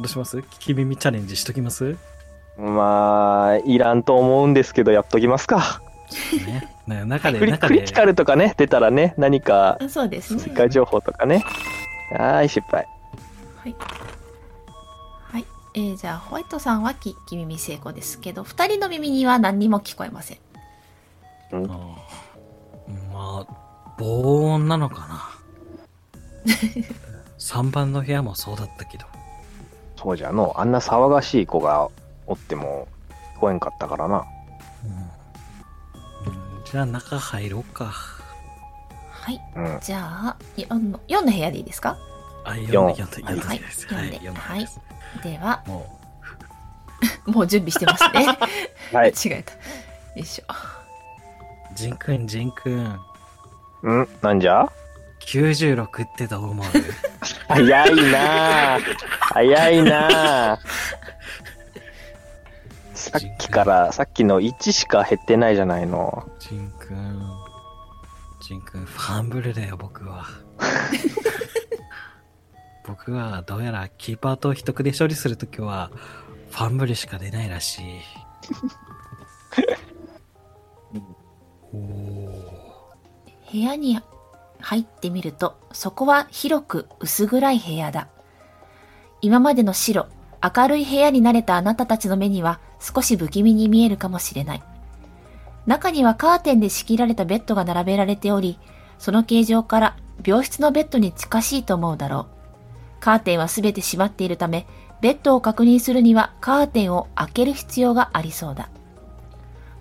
どうします？聞き耳チャレンジしときます？まあ、いらんと思うんですけど、やっときますか。ね。ね中で、クリ中でクリティ、カルとかね、出たらね、何かあそうですね追加情報とかね。はーい、失敗。はい。はい。えー、じゃあ、ホワイトさんは聞き耳成功ですけど、二人の耳には何にも聞こえません。あーまあ、防音なのかな。3番の部屋もそうだったけど。そうじゃの、あんな騒がしい子がおっても聞こえんかったからな。うんうんじゃあ中入ろうか。はい。うん。じゃあ、4の、4の部屋でいいですか？あ、四4で、4で、4はいでです。四で4はいでは、も もう準備してますね。はい。違えた。よいしょ。う、ジンくん、ジンくん、うん？なんじゃ？96ってどう思う？早いなあ早いなあさっきから、さっきの1しか減ってないじゃないの。ジンくん、ジンくん、ファンブルだよ、僕は。僕は、どうやらキーパーと一区で処理するときは、ファンブルしか出ないらしい。おー部屋に入ってみると、そこは広く薄暗い部屋だ。今までの白、明るい部屋に慣れたあなたたちの目には少し不気味に見えるかもしれない。中にはカーテンで仕切られたベッドが並べられており、その形状から病室のベッドに近しいと思うだろう。カーテンはすべて閉まっているため、ベッドを確認するにはカーテンを開ける必要がありそうだ。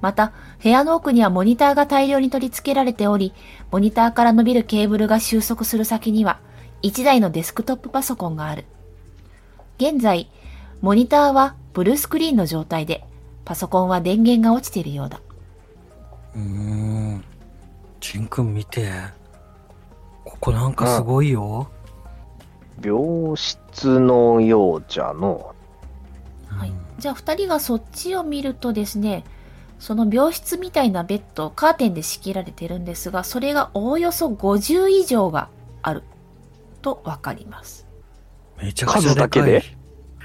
また、部屋の奥にはモニターが大量に取り付けられており、モニターから伸びるケーブルが収束する先には、1台のデスクトップパソコンがある。現在、モニターはブルースクリーンの状態で、パソコンは電源が落ちているようだ。うーん。ジンくん見て。ここなんかすごいよ。病室のようじゃの。はいうん。じゃあ二人がそっちを見るとですね、その病室みたいなベッド、カーテンで仕切られてるんですが、それがおおよそ50以上があるとわかります。めちゃくちゃでかい。数だけで？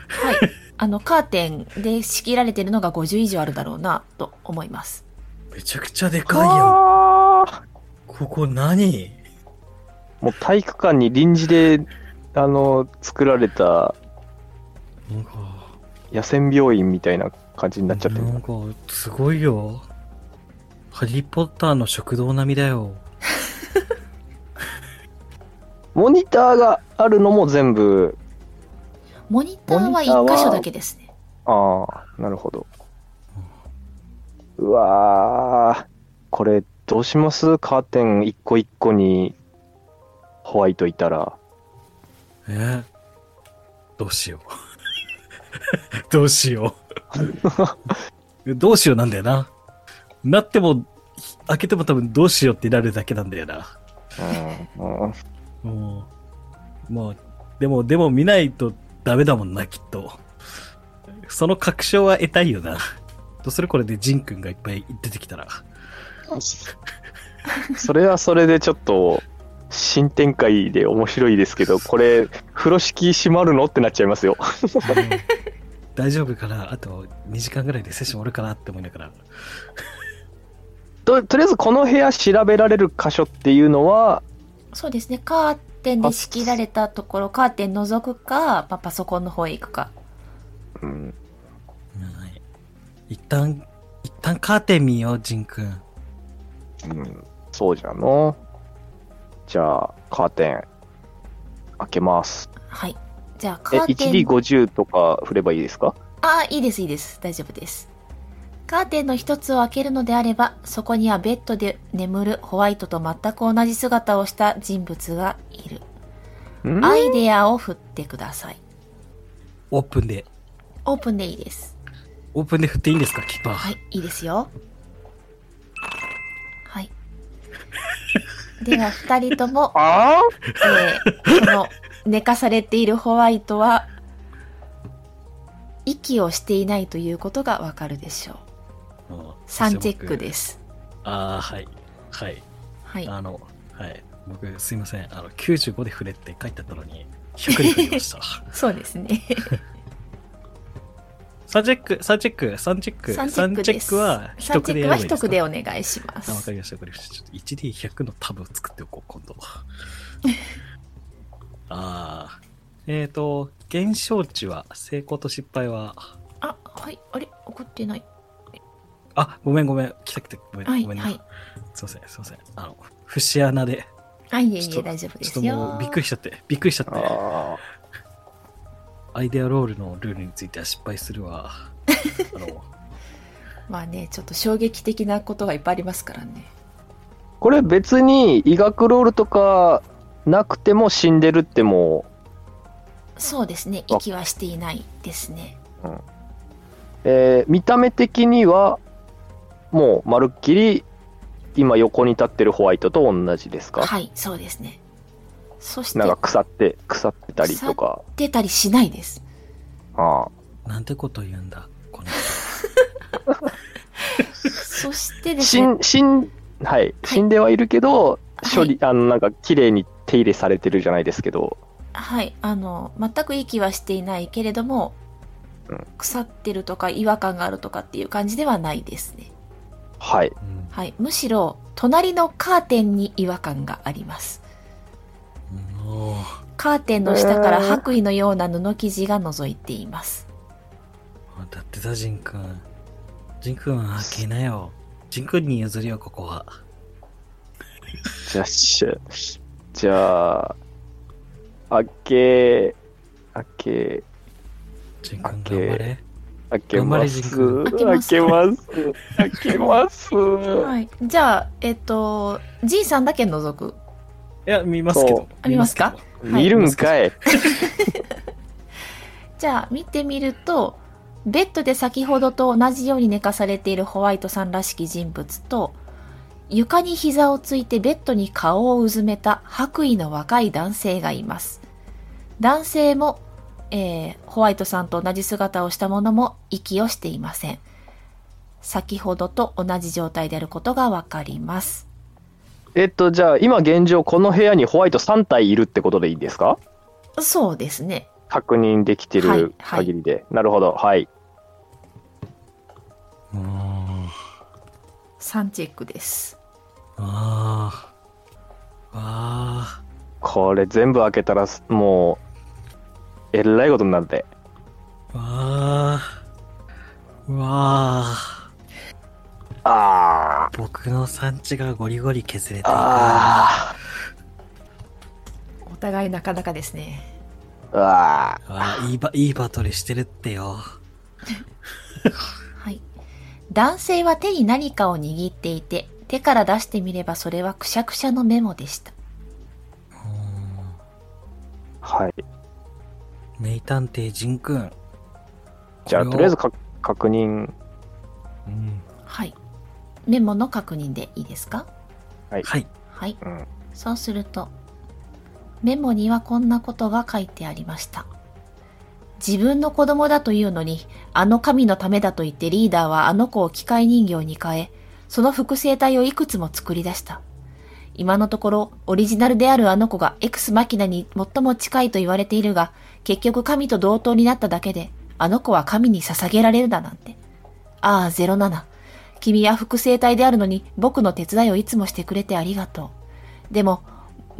はい。あの、カーテンで仕切られてるのが50以上あるだろうな、と思います。めちゃくちゃでかいよ。あーここ何？もう体育館に臨時で、あの、作られた野戦病院みたいな感じになっちゃってる。なんか、すごいよ。ハリーポッターの食堂並みだよ。モニターがあるのも全部、モニターは1箇所だけですね。ああ、なるほど。うわー、これどうします？カーテン一個一個にホワイトいたら。え？どうしよう。どうしよう。どうしようなんだよな。なっても、開けても多分どうしようってなるだけなんだよな。うんうんもう、もう、でも、でも見ないとダメだもんな、きっと。その確証は得たいよな。とするこれでジンくんがいっぱい出てきたら。それはそれでちょっと新展開で面白いですけど、これ、風呂敷閉まるの？ってなっちゃいますよ。大丈夫かな？あと2時間ぐらいでセッション終わるかなって思いながら。ととりあえずこの部屋調べられる箇所っていうのは、そうですね。カーテンで仕切られたところ、カーテン覗くか、まあ、パソコンの方へ行くか。うん、はい一旦、一旦カーテン見よう、ジンくん。うん、そうじゃの。じゃあ、カーテン開けます。はい。じゃあ、カえ、ーテン。1D50 とか振ればいいですか？ああ、いいです、いいです。大丈夫です。カーテンの一つを開けるのであれば、そこにはベッドで眠るホワイトと全く同じ姿をした人物がいる。ん？アイデアを振ってください。オープンで、オープンでいいです。オープンで振っていいんですか、キーパー。はい、いいですよ。はい。では、二人とも、あえー、この寝かされているホワイトは、息をしていないということがわかるでしょう。うん3チェックです。ああ、はい。はい。はい。あの、はい。僕、すいません。あの、95で振れって書いてあったのに、100で振りました。そうですね。サンチェック、サンチェック、サンチェック、サンチェックは一サンチェックは区でやればいいでお願いしまあ、わすか。りました、わかりました。ちょっと 1D100 のタブを作っておこう、今度。ああ。えっ、ー、と、減少値は、成功と失敗は、あ、はい。あれ怒ってない。あ、ごめんごめん。来た来た。ごめん、はい、ごめんな。はい。すいません、すいません。あの、節穴で、はい、いえいえ、大丈夫でちょっともすよう。びっくりしちゃって、びっくりしちゃって。あアイデアロールのルールについては失敗するわ。あの、まあね、ちょっと衝撃的なことがいっぱいありますからね。ーこれ別に医学ロールとかなくても死んでるってもそうですね。息はしていないですね。う、えー見た目的にはもうまるっきり今横に立ってるホワイトと同じですか、はい、そうですね。そしてなんか腐って腐ってたりとか。出たりしないです。ああ。なんてこと言うんだ、この そしてで死すね。ん、死ん、はい、死んではいるけど、い処理、あの、なんか、綺麗に手入れされてるじゃないですけど、はい、あの、全く息はしていないけれども、うん腐ってるとか違和感があるとかっていう感じではないですね。はい。うんはい、むしろ、隣のカーテンに違和感があります。カーテンの下から白衣のような布生地が覗いています。だってさ、ジンくん。ジンくんは開けなよ。ジンくんに譲るよ、ここは。じゃあ、しじゃあ、開け、開け、ジンくん頑張れ？開け頑張れます。ジン君開けます開けます。開けます。はい。じゃあ、えっと、じいさんだけ覗く？いや、見ますけそど。あ見ますか？見るんかい？じゃあ、見てみると、ベッドで先ほどと同じように寝かされているホワイトさんらしき人物と、床に膝をついてベッドに顔をうずめた白衣の若い男性がいます。男性も、えーホワイトさんと同じ姿をしたものも息をしていません。先ほどと同じ状態であることがわかります。えっと、じゃあ、今現状、この部屋にホワイト3体いるってことでいいんですか？そうですね。確認できてはいる限りで。なるほど。はい。うーん。3チェックです。ああ。あこれ全部開けたら、もう、えらいことになるで。あ。わあ。うわあ。あー。僕の産地がゴリゴリ削れていく。あお互いなかなかですね。ー。あああ、いいバ、いいバトルしてるってよ。はい。男性は手に何かを握っていて、手から出してみればそれはくしゃくしゃのメモでした。うはい。名探偵ジンくん。じゃあ、とりあえずか確認。うん。はい。メモの確認でいいですか？はい。はい。うん。そうすると、メモにはこんなことが書いてありました。自分の子供だというのに、あの神のためだと言ってリーダーはあの子を機械人形に変え、その複製体をいくつも作り出した。今のところ、オリジナルであるあの子がエクスマキナに最も近いと言われているが、結局神と同等になっただけで、あの子は神に捧げられるだなんて。ああ、07。君は複製体であるのに僕の手伝いをいつもしてくれてありがとう。でも、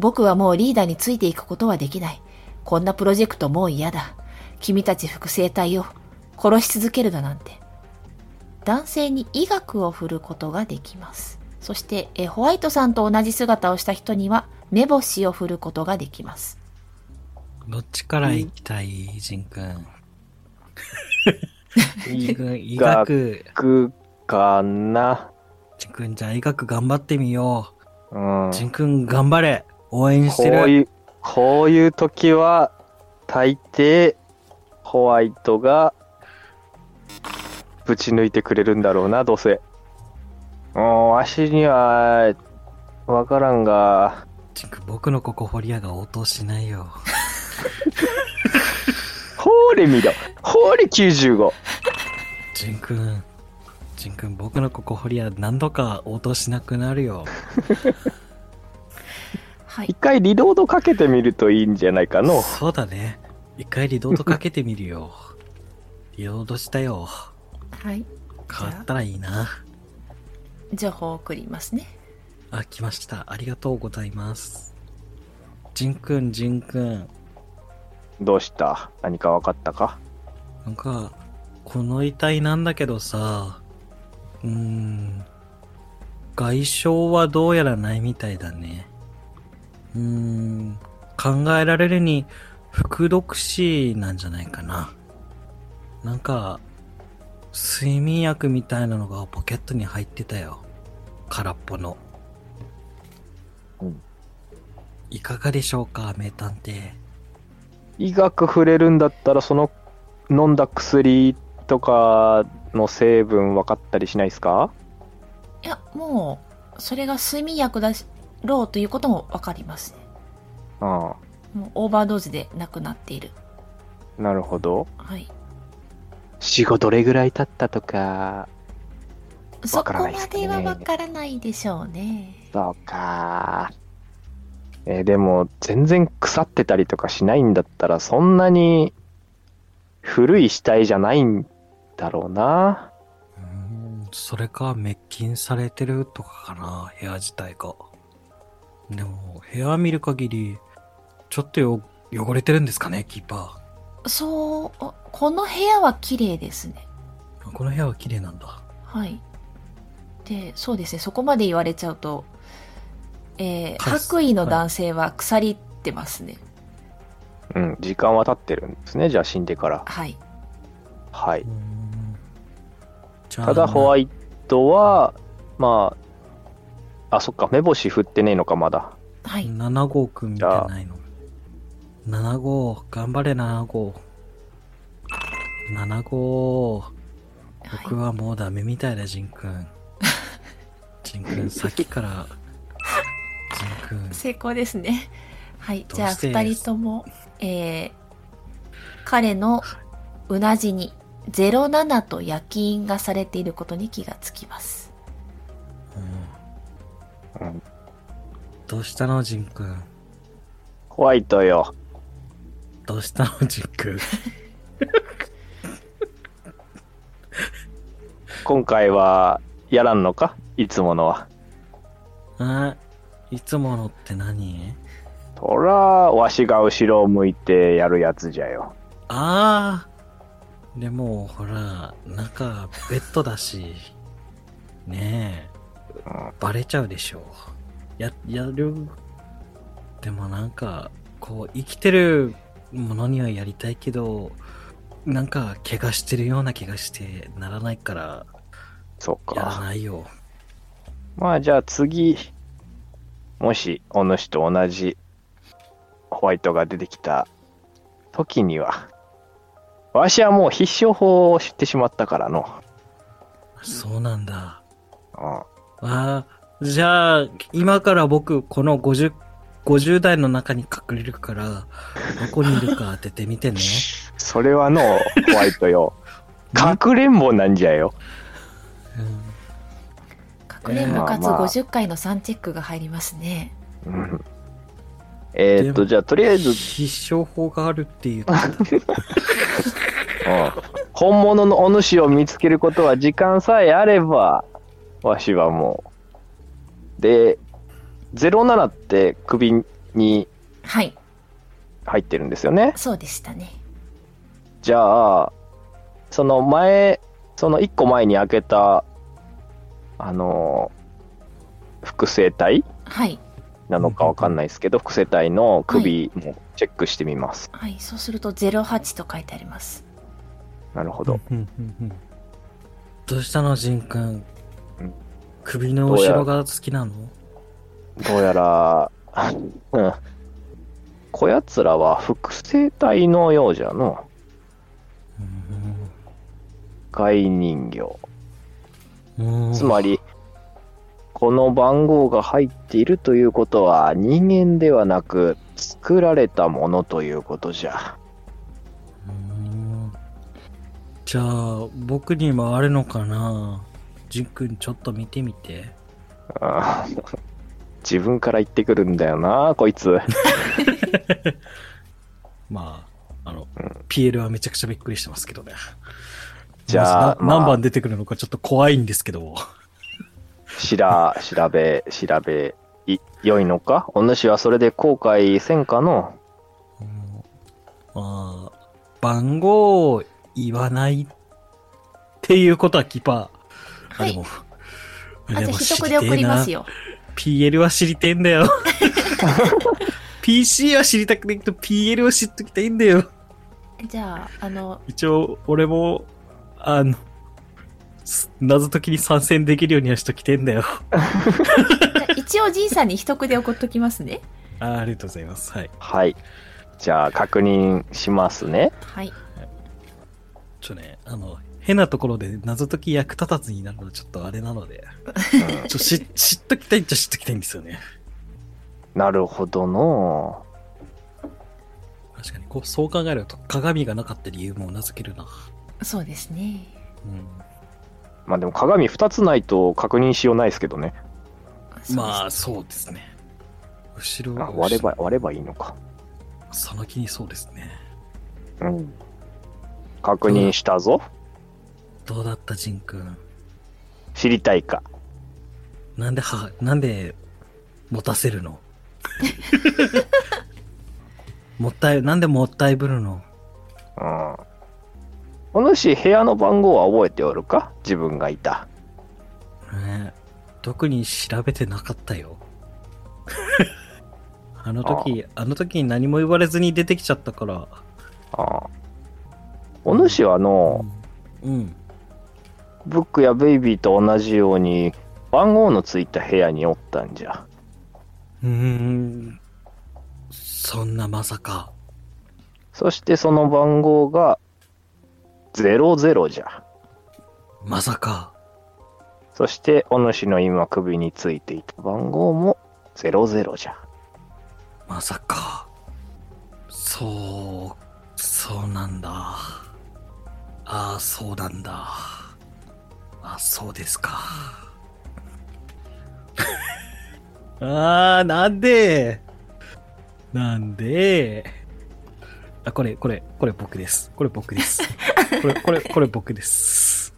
僕はもうリーダーについていくことはできない。こんなプロジェクトもう嫌だ。君たち複製体を殺し続けるだなんて。男性に医学を振ることができます。そして、えホワイトさんと同じ姿をした人には目星を振ることができます。どっちから行きたい、ジンくん。医学、医が学。くかな。ジンくん、じゃあ医学頑張ってみようん。う。ジンくん頑張れ。応援してる。こういう、こういう時は、大抵、ホワイトが、ぶち抜いてくれるんだろうな、どうせ。うん、わしには、わからんが、ジンくん、僕のここホリアが応答しないよ。ほーれ見ろ。ほーれ95。ジンくん。ジンくん、僕のここホリア何度か応答しなくなるよ。はい一。回リロードかけてみるといいんじゃないかの。そうだね。一回リロードかけてみるよ。リロードしたよ。はい。変わったらいいな。情報を送りますね。あ、来ました。ありがとうございます。ジンくん、ジンくん。どうした？何か分かったか？なんか、この遺体なんだけどさ、うーん、外傷はどうやらないみたいだね。うーん、考えられるに、服毒死なんじゃないかな。なんか、睡眠薬みたいなのがポケットに入ってたよ。空っぽの。うんいかがでしょうか、名探偵。医学触れるんだったら、その飲んだ薬とかの成分分かったりしないですか？いや、もう、それが睡眠薬だろうということもわかりますね。あもうオーバードーズで亡くなっている。あ、なるほど。はい。死後どれぐらい経ったとか、そこまではわからないでしょうね。そうか。えーでも、全然腐ってたりとかしないんだったら、そんなに古い死体じゃないんだろうな。うーんそれか滅菌されてるとかかな部屋自体がでも部屋見る限りちょっとよ汚れてるんですかねキーパそう、あこの部屋は綺麗ですね。ーこの部屋は綺麗なんだはい。で、そうですね、そこまで言われちゃうと、えー、白衣の男性は腐りってますね。うん、時間は経ってるんですね、じゃあ死んでから。はい。はい。ただホワイトは、まあ、あ、そっか、目星振ってねえのか、まだ。はい。7号くん見てないの7号頑張れ7号7号僕はもうダメみたいだジンくん ジンくんさっきからジンくん成功ですね。はい。じゃあ、どうして？二人とも、えー、彼のうなじに07と焼き印がされていることに気がつきます。うんうんどうしたのジンくんホワイトよ。どうしたのジンくん今回は、やらんのか？いつものは。あいつものって何？ほら、わしが後ろを向いてやるやつじゃよ。ああでもほらなんかベッドだし。ねえ。うんバレちゃうでしょ。ややる。でもなんかこう生きてるものにはやりたいけどなんか怪我してるような気がしてならないからそうやらか。ないよまあじゃあ次、もしお主と同じホワイトが出てきた時には、わしはもう必勝法を知ってしまったからの。そうなんだうんああじゃあ今から僕この50 50代の中に隠れるからどこにいるか当ててみてね それはの、ホワイトよ。かくれんぼなんじゃよ。うんかくれんぼかつまあまあ50回の3チェックが入りますね。うんえーっと、じゃあとりあえず、必勝法があるっていう。うん本物のお主を見つけることは時間さえあれば、わしはもう。で、07って首にはい。入ってるんですよね？そうでしたね。じゃあ、その前、その1個前に開けた、あのー複製体はい。なのかわかんないですけど、複製体の首もチェックしてみます。はい。そうすると08と書いてあります。なるほど。うんうんうんどうしたの、ジン君うん。首の後ろが好きなの？どうやら、うん。こやつらは複製体のようじゃの。外人形。うんつまり、この番号が入っているということは人間ではなく作られたものということじゃ。うんじゃあ、僕にもあるのかなジン君、ちょっと見てみて。あ ー自分から言ってくるんだよな、こいつ。まあ、あの、うん PL はめちゃくちゃびっくりしてますけどね。じゃあ何番出てくるのかちょっと怖いんですけど。しら、調べ、調べ、い、良いのか？お主はそれで後悔せんかの？まあ、番号を言わないっていうことはキーパー。はいあ、でも、あ、じゃあ秘匿で送りますよ。よ。PL は知りてえんだよ。PC は知りたくないけど、PL は知っときたいんだよ。じゃあ、あの、一応、俺も、あの、す謎解きに参戦できるようにはしときてえんだよ。一応じいさんに秘匿で送っときますね。あありがとうございます。はい。はい。じゃあ確認しますね。はい。ちょね、あの、変なところで謎解き役立たずになるのはちょっとあれなので、うんちょ知知っときたいっちゃ知っときたいんですよね。なるほどの確かに、こう、そう考えると鏡がなかった理由もうなずけるな。そうですね。うん。まあでも鏡2つないと確認しようないですけどね。まあ、そうですね。後ろ、あ割れば、割ればいいのか。その気にそうですね。うん。確認したぞ。どうだった、ジン君。知りたいか。なんで、は、なんで、持たせるの？もったい、なんでもったいぶるの？うん。お主、部屋の番号は覚えておるか？自分がいた。ねえ特に調べてなかったよ。あの時、あの時に何も言われずに出てきちゃったから。ああお主はの、うん。ブックやベイビーと同じように番号のついた部屋におったんじゃ。うーん。そんなまさか。そしてその番号が00じゃ。まさか。そしてお主の今首についていた番号も00じゃ。まさか。そう、そうなんだ。ああ、そうなんだ。あ、そうですか。ああ、なんで？なんで？あ、これ、これ、これ僕です。これ僕です。これ、これ、これ僕です。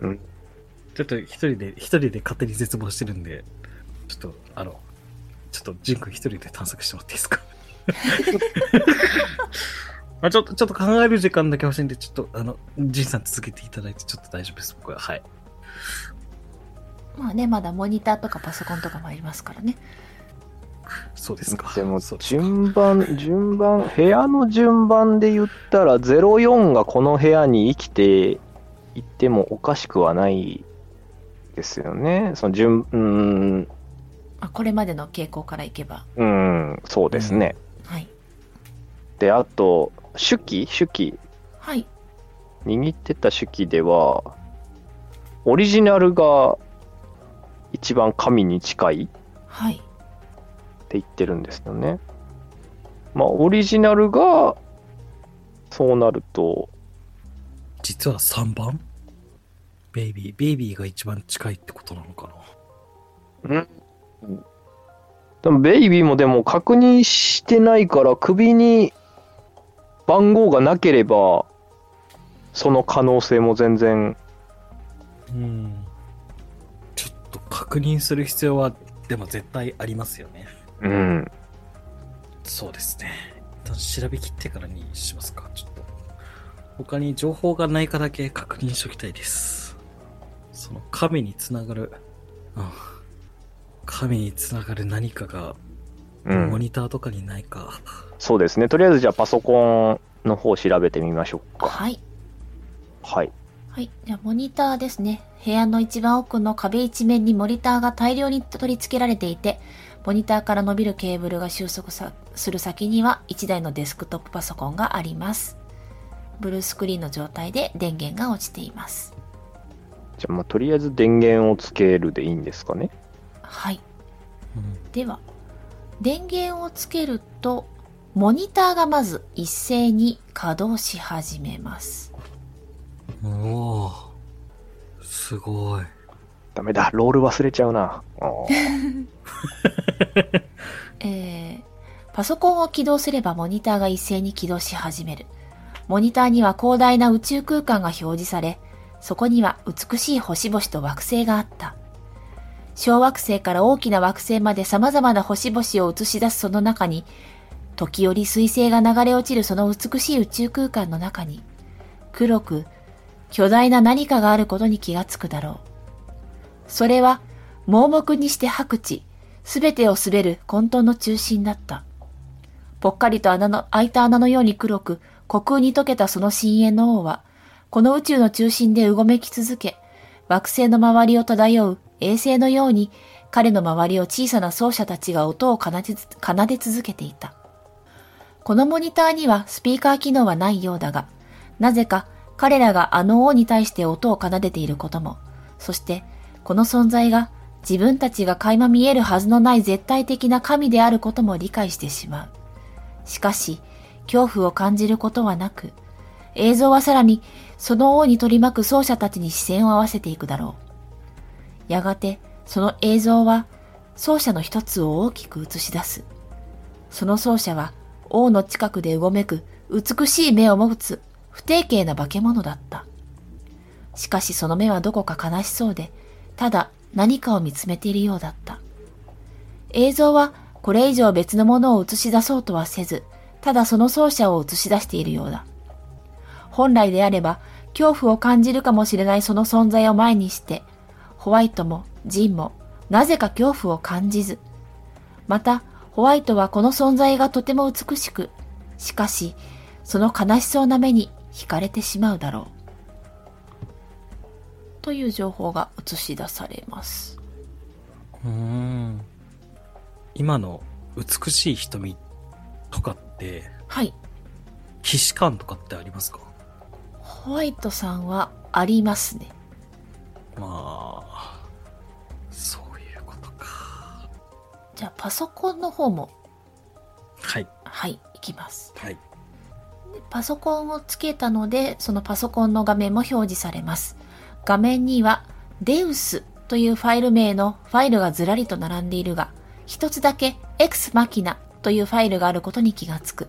うん。ちょっと一人で、一人で勝手に絶望してるんで、ちょっと、あの、ちょっと、ジン君一人で探索してもらっていいですか？ま あちょっと、ちょっと考える時間だけ欲しいんで、ちょっと、あの、ジンさん続けていただいて、ちょっと大丈夫です、僕は。はい。まあね、まだモニターとかパソコンとかもありますからね。そうですか。でも順番、順番、部屋の順番で言ったら04がこの部屋に生きていってもおかしくはないですよね。その順、うーん、あこれまでの傾向からいけば。うーん、そうですね。はい。で、あと、手記手記はい。握ってた手記では、オリジナルが一番神に近いはい。って言ってるんですよね。まあ、オリジナルが、そうなると、実は3番？ベイビー、ベイビーが一番近いってことなのかな？でもベイビーもでも確認してないから首に番号がなければその可能性も全然うん。ちょっと確認する必要は、でも絶対ありますよね。うんそうですね。一旦調べきってからにしますか。ちょっと。他に情報がないかだけ確認しときたいです。その神につながる、うん。神につながる何かが、うんモニターとかにないか。そうですねとりあえずじゃあパソコンの方調べてみましょうかはい。はいはい。じゃあ、モニターですね。部屋の一番奥の壁一面にモニターが大量に取り付けられていて、モニターから伸びるケーブルが収束さする先には1台のデスクトップパソコンがあります。ブルースクリーンの状態で電源が落ちています。じゃあまあとりあえず電源をつけるでいいんですかねはい。うんでは、電源をつけると、モニターがまず一斉に稼働し始めます。おおすごい。ダメだロール忘れちゃうな えー、パソコンを起動すればモニターが一斉に起動し始める。モニターには広大な宇宙空間が表示され、そこには美しい星々と惑星があった。小惑星から大きな惑星まで様々な星々を映し出すその中に、時折彗星が流れ落ちるその美しい宇宙空間の中に、黒く巨大な何かがあることに気がつくだろう。それは盲目にして白地、すべてを滑る混沌の中心だった。ぽっかりと穴の、開いた穴のように黒く、虚空に溶けたその深淵の王は、この宇宙の中心でうごめき続け、惑星の周りを漂う衛星のように、彼の周りを小さな奏者たちが音を奏で続けていた。このモニターにはスピーカー機能はないようだが、なぜか彼らがあの王に対して音を奏でていることも、そしてこの存在が自分たちが垣間見えるはずのない絶対的な神であることも理解してしまう。しかし、恐怖を感じることはなく、映像はさらにその王に取り巻く奏者たちに視線を合わせていくだろう。やがて、その映像は奏者の一つを大きく映し出す。その奏者は王の近くでうごめく美しい目を持つ不定形な化け物だった。しかしその目はどこか悲しそうで、ただ何かを見つめているようだった。映像はこれ以上別のものを映し出そうとはせず、ただその奏者を映し出しているようだ。本来であれば、恐怖を感じるかもしれないその存在を前にして、ホワイトもジンもなぜか恐怖を感じず、また、ホワイトはこの存在がとても美しく、しかし、その悲しそうな目に惹かれてしまうだろう。という情報が映し出されます。うーん。今の美しい瞳とかって、はい。既視感とかってありますか？ホワイトさんはありますね。まあ、じゃあパソコンの方も、はい。はい、いきます。はい。パソコンをつけたので、そのパソコンの画面も表示されます。画面には、デウスというファイル名のファイルがずらりと並んでいるが、一つだけ X マキナというファイルがあることに気がつく。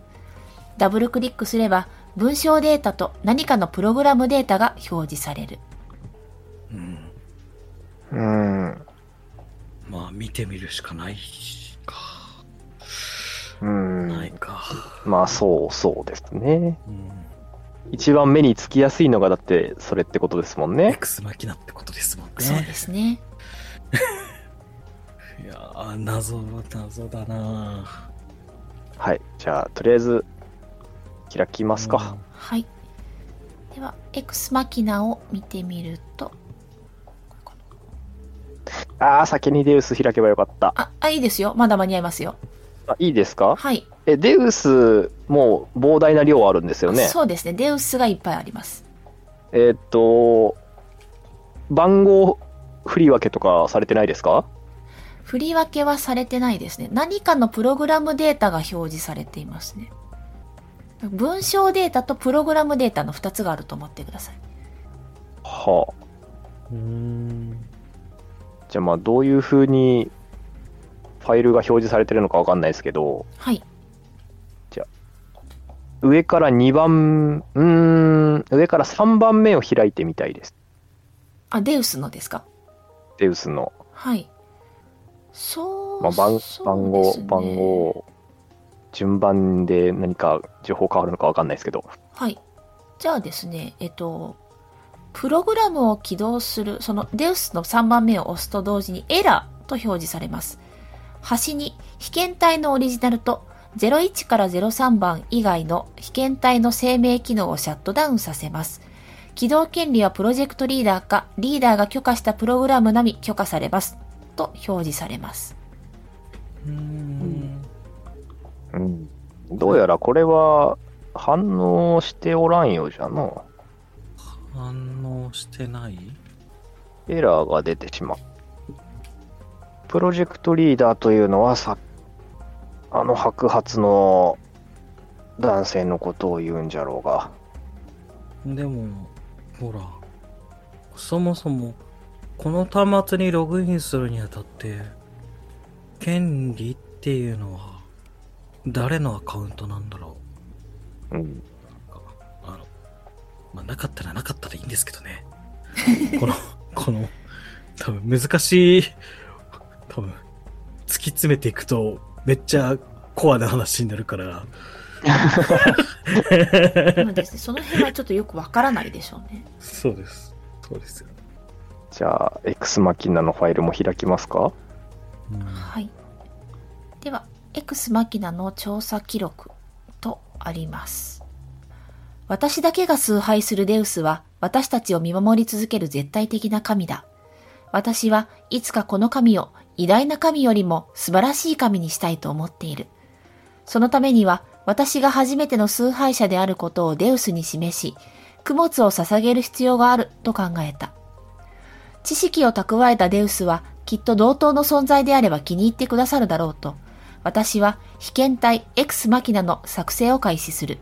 ダブルクリックすれば、文章データと何かのプログラムデータが表示される。うん。うーん。まあ、見てみるしかないか。うーん。ないか。まあ、そうそうですね。うん。一番目につきやすいのがだってそれってことですもんね。X マキナってことですもんね。そうですね。いやー、謎は謎だなはい。じゃあ、とりあえず、開きますか。はい。では、X マキナを見てみると、ああ、先にデウス開けばよかった。あ、あ、いいですよ。まだ間に合いますよ。あいいですか？はい。え、デウス、もう膨大な量あるんですよね？そうですね。デウスがいっぱいあります。えーっと、番号振り分けとかされてないですか？振り分けはされてないですね。何かのプログラムデータが表示されていますね。文章データとプログラムデータの2つがあると思ってください。はあ。うーん。じゃあまあ、どういう風にファイルが表示されてるのかわかんないですけど、はい。上から2番、うーん、上から3番目を開いてみたいです。あ、デウスのですか？デウスの。はい。そう、まあ、番番号番号順番で何か情報変わるのかわかんないですけどはい。じゃあですね、えっと、プログラムを起動する、そのデウスの3番目を押すと同時にエラーと表示されます。端に被験体のオリジナルと01から03番以外の被験体の生命機能をシャットダウンさせます。起動権利はプロジェクトリーダーかリーダーが許可したプログラムのみ許可されます。と表示されます。うーん。うんどうやらこれは反応しておらんようじゃの反応してない？エラーが出てしまうプロジェクトリーダーというのはさあの白髪の男性のことを言うんじゃろうがでも、ほら、そもそも、この端末にログインするにあたって、権利っていうのは、誰のアカウントなんだろう？ん。う。あの、まあ、なかったらなかったでいいんですけどね。この、この、多分難しい、多分、突き詰めていくと、めっちゃコアな話になるから。そうですね。その辺はちょっとよくわからないでしょうね。そうです。そうですよ。じゃあ、X マキナのファイルも開きますか？うんはい。では、X マキナの調査記録とあります。私だけが崇拝するデウスは私たちを見守り続ける絶対的な神だ。私はいつかこの神を偉大な神よりも素晴らしい神にしたいと思っている。そのためには私が初めての崇拝者であることをデウスに示し、供物を捧げる必要があると考えた。知識を蓄えたデウスはきっと同等の存在であれば気に入ってくださるだろうと、私は被験体 X マキナの作成を開始する。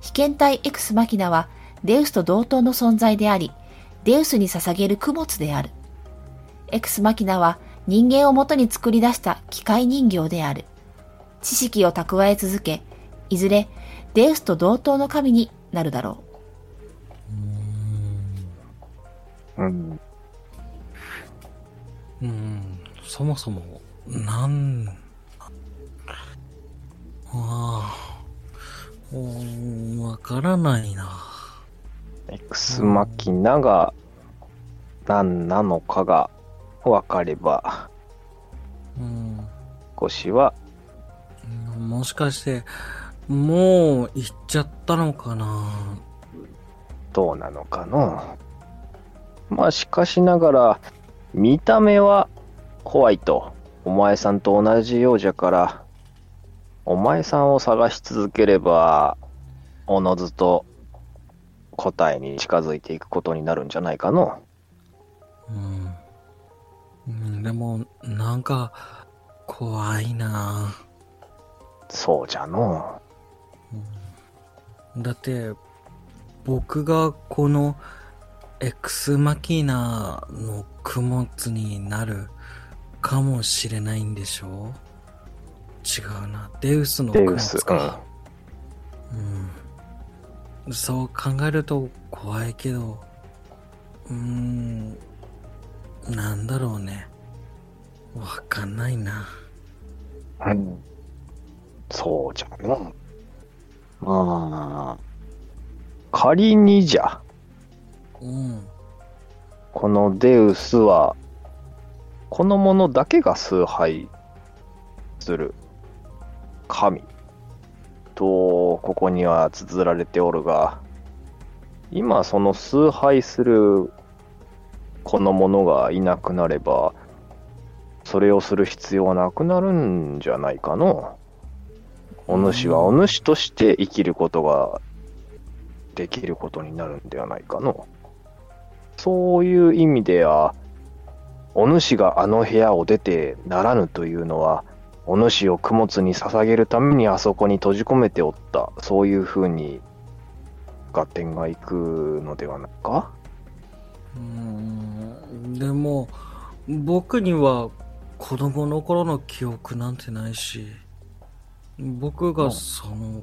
被験体 X マキナはデウスと同等の存在であり、デウスに捧げる供物である。X マキナは人間をもとに作り出した機械人形である。知識を蓄え続け、いずれデウスと同等の神になるだろうん。うん、そもそも、なん、ああ、うんわからないな。X マキナが何なのかが分かれば、うん、少しは、もしかして、もう行っちゃったのかな。どうなのかの。まあしかしながら、見た目はホワイト。お前さんと同じようじゃから、お前さんを探し続ければ、おのずと答えに近づいていくことになるんじゃないかの。うん。うん、でも、なんか、怖いな。そうじゃの。だって、僕がこの、エクスマキナの供物になるかもしれないんでしょ？違うな。デウスの供デウス。うん。そう考えると怖いけど、うーん、なんだろうね。わかんないな。うん。そうじゃの。まあ、仮にじゃ、うん。このデウスは、このものだけが崇拝する神と、ここには綴られておるが、今その崇拝するこのものがいなくなれば、それをする必要はなくなるんじゃないかの。お主はお主として生きることができることになるんではないかの。そういう意味では、お主があの部屋を出てならぬというのは、お主を供物に捧げるためにあそこに閉じ込めておった、そういうふうに合点がいくのではないか？うーんでも、僕には子供の頃の記憶なんてないし、僕がその、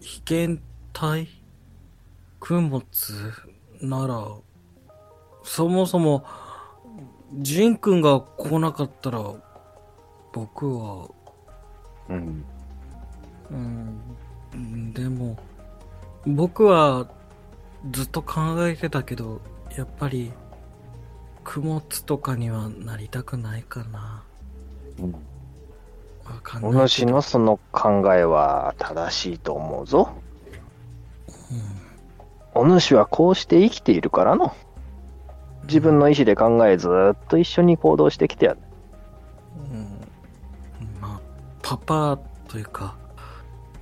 被験体供物なら、そもそも、ジン君が来なかったら、僕は、うん。うん、でも、僕はずっと考えてたけど、やっぱり、供物とかにはなりたくないかな。わかんないけど。お主のその考えは正しいと思うぞ。お主はこうして生きているからの。自分の意思で考えずっと一緒に行動してきてやる。うん。パパというか、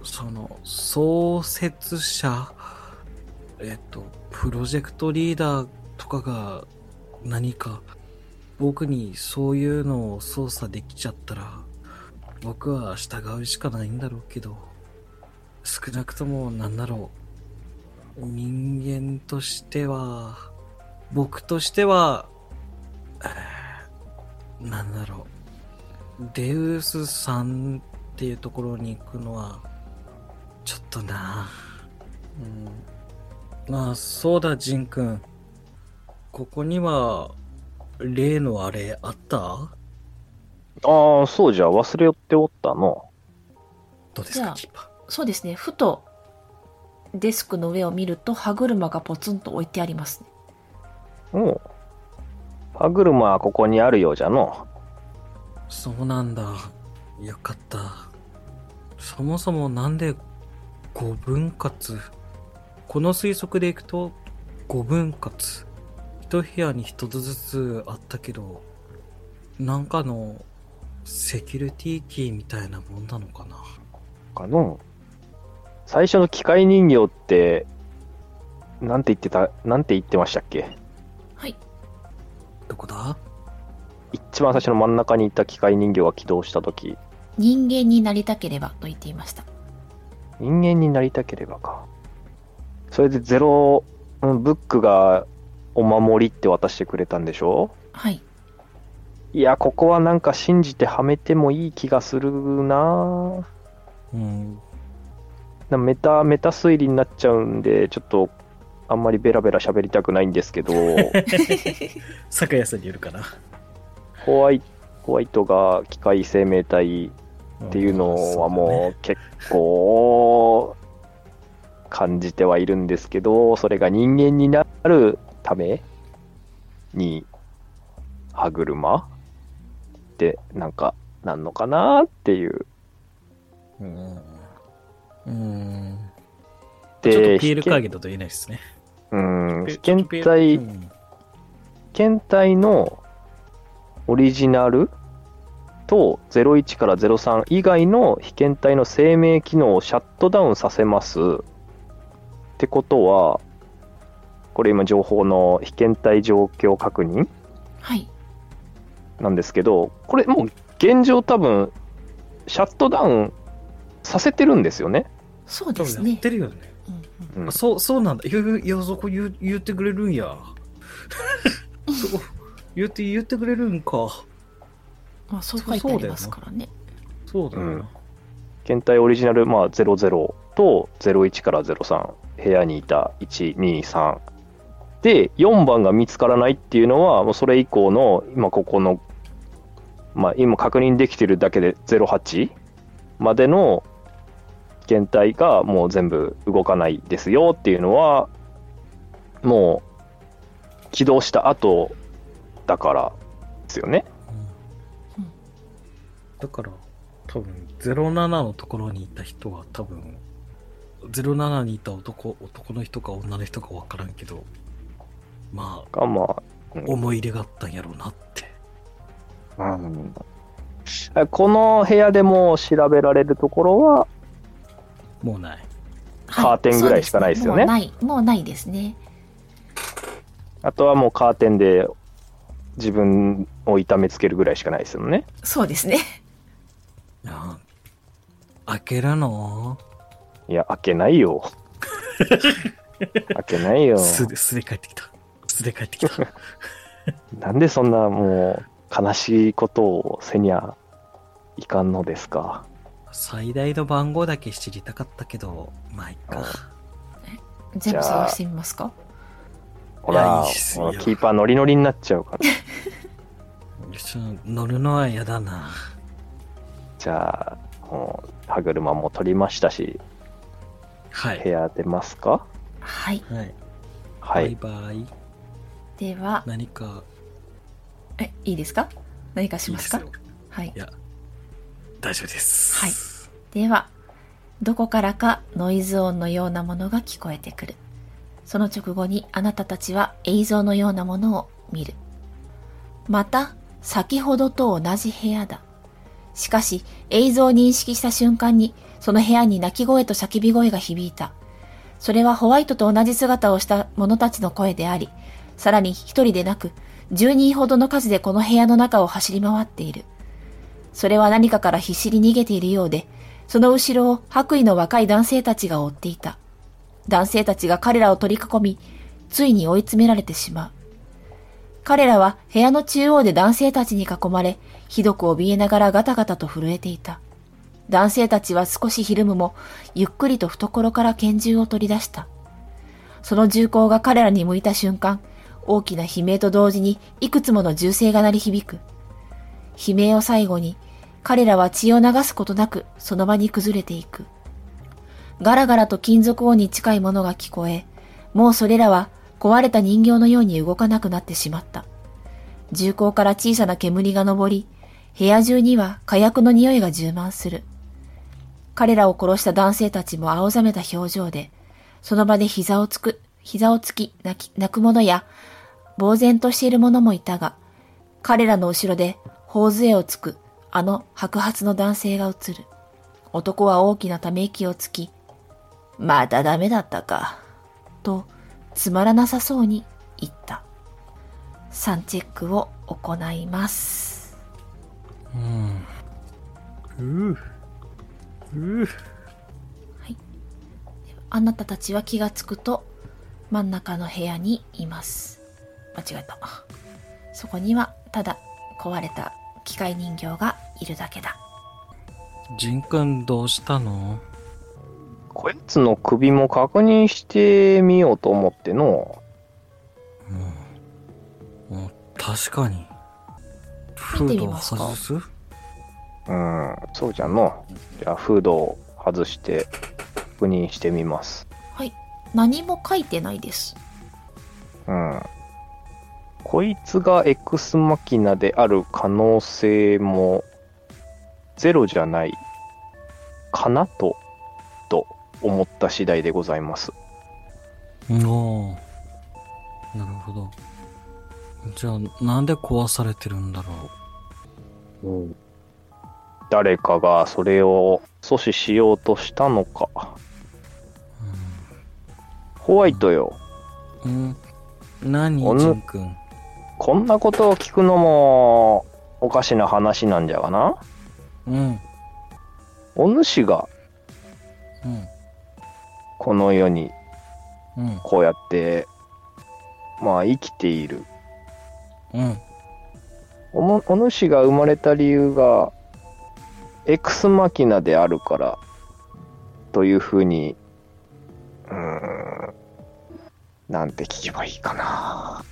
その、創設者、えっと、プロジェクトリーダーとかが何か僕にそういうのを操作できちゃったら僕は従うしかないんだろうけど少なくともなんだろう人間としては僕としてはえーなんだろう。デウスさんっていうところに行くのは、ちょっとなうん。まあ、そうだ、ジン君。ここには、例のあれ、あった？ああ、そうじゃ、忘れよっておったの。どうですか、キーパー？そうですね。ふと、デスクの上を見ると、歯車がポツンと置いてありますね。おう。歯車はここにあるようじゃの。そうなんだ。よかった。そもそもなんで5分割？この推測でいくと5分割。一部屋に一つずつあったけど、なんかのセキュリティキーみたいなもんなのかな？かの。最初の機械人形って、なんて言ってた、なんて言ってましたっけ？はい。どこだ？一番最初の真ん中にいた機械人形が起動したとき、人間になりたければと言っていました。人間になりたければか。それでゼロ、うんブックがお守りって渡してくれたんでしょ？はい。いや、ここはなんか信じてはめてもいい気がするなうん。なメタ、メタ推理になっちゃうんで、ちょっと、あんまりベラベラ喋りたくないんですけど、酒屋さんによるかな。ホワイホワイトが機械生命体っていうのはもう結構感じてはいるんですけど、それが人間になるために歯車ってなんかなんのかなっていう。う。うん。うん。で、ちょっとピエールカーゲットと言えないですね。うん、え被験ちょっとピエール体、被うん験体のオリジナルと01から03以外の被験体の生命機能をシャットダウンさせます。ってことは、これ今情報の被験体状況確認はい。なんですけど、これもう現状多分、シャットダウンさせてるんですよね。そうですね多分やっ。てるよね。うんうんそう、そうなんだ。いや、そこ言う言ってくれるんや。そこ、言って、言ってくれるんか。まあ、そう書いてありますからね。そうだよな。うん検体オリジナル、まあ、00と01から03、部屋にいた1、2、3。で、4番が見つからないっていうのは、もうそれ以降の、今ここの、まあ、今確認できてるだけで08までの検体がもう全部動かないですよっていうのは、もう起動した後だからですよね。うんだから、多分、07のところにいた人は多分、07にいた男、男の人か女の人かわからんけど、まあ、が、まあ、うん思い入れがあったんやろうなって。うんこの部屋でも調べられるところは、もうない。カーテンぐらいしかないですよねもうない、もうないですね。あとはもうカーテンで自分を痛めつけるぐらいしかないですよね。そうですね。いや開けるの？いや、開けないよ。開けないよ。すで、すで帰ってきた。すで帰ってきた。なんでそんなもう悲しいことをせにゃいかんのですか？最大の番号だけ知りたかったけど、まあ、いっか。全部探してみますか？ほらキーパーノリノリになっちゃうから。乗るのは嫌だな。じゃあ、もう歯車も取りましたし、はい。部屋出ますか？はい。はい。はいはい。はい。では、何かえ、いいですか？何かしますか？いいですよはいい。や、大丈夫です。はいでは、どこからかノイズ音のようなものが聞こえてくる。その直後にあなたたちは映像のようなものを見る。また、先ほどと同じ部屋だ。しかし、映像を認識した瞬間に、その部屋に泣き声と叫び声が響いた。それはホワイトと同じ姿をした者たちの声であり、さらに一人でなく、十人ほどの数でこの部屋の中を走り回っている。それは何かから必死に逃げているようで、その後ろを白衣の若い男性たちが追っていた。男性たちが彼らを取り囲み、ついに追い詰められてしまう。彼らは部屋の中央で男性たちに囲まれ、ひどく怯えながらガタガタと震えていた。男性たちは少しひるむも、ゆっくりと懐から拳銃を取り出した。その銃口が彼らに向いた瞬間、大きな悲鳴と同時にいくつもの銃声が鳴り響く。悲鳴を最後に、彼らは血を流すことなくその場に崩れていく。ガラガラと金属音に近いものが聞こえ、もうそれらは壊れた人形のように動かなくなってしまった。銃口から小さな煙が上り、部屋中には火薬の匂いが充満する。彼らを殺した男性たちも青ざめた表情で、その場で膝をつく、膝をつき泣き泣く者や、呆然としている者もいたが、彼らの後ろで頬杖をつくあの白髪の男性が映る。男は大きなため息をつき、またダメだったか、とつまらなさそうに言った。3チェックを行います。うん。うううあなたたちは気がつくと真ん中の部屋にいます。間違えた。そこにはただ壊れた機械人形がいるだけだ。ジンくんどうしたの？こいつの首も確認してみようと思っての。うん。確かに。フ見てードをみますか外す？うん、そうじゃの。じゃあ、フードを外して確認してみます。はい。何も書いてないです。うん。こいつが X マキナである可能性もゼロじゃないかなと、と思った次第でございます。おーなるほど。じゃあ、なんで壊されてるんだろ誰かがそれを阻止しようとしたのか。ホワイトよ。う。うん。何ジンくん。こんなことを聞くのもおかしな話なんじゃがな。うん。お主がうん。この世にうん。こうやって、まあ生きている。うん。おもお主が生まれた理由が、エクスマキナであるから、というふうに、うーん、なんて聞けばいいかな。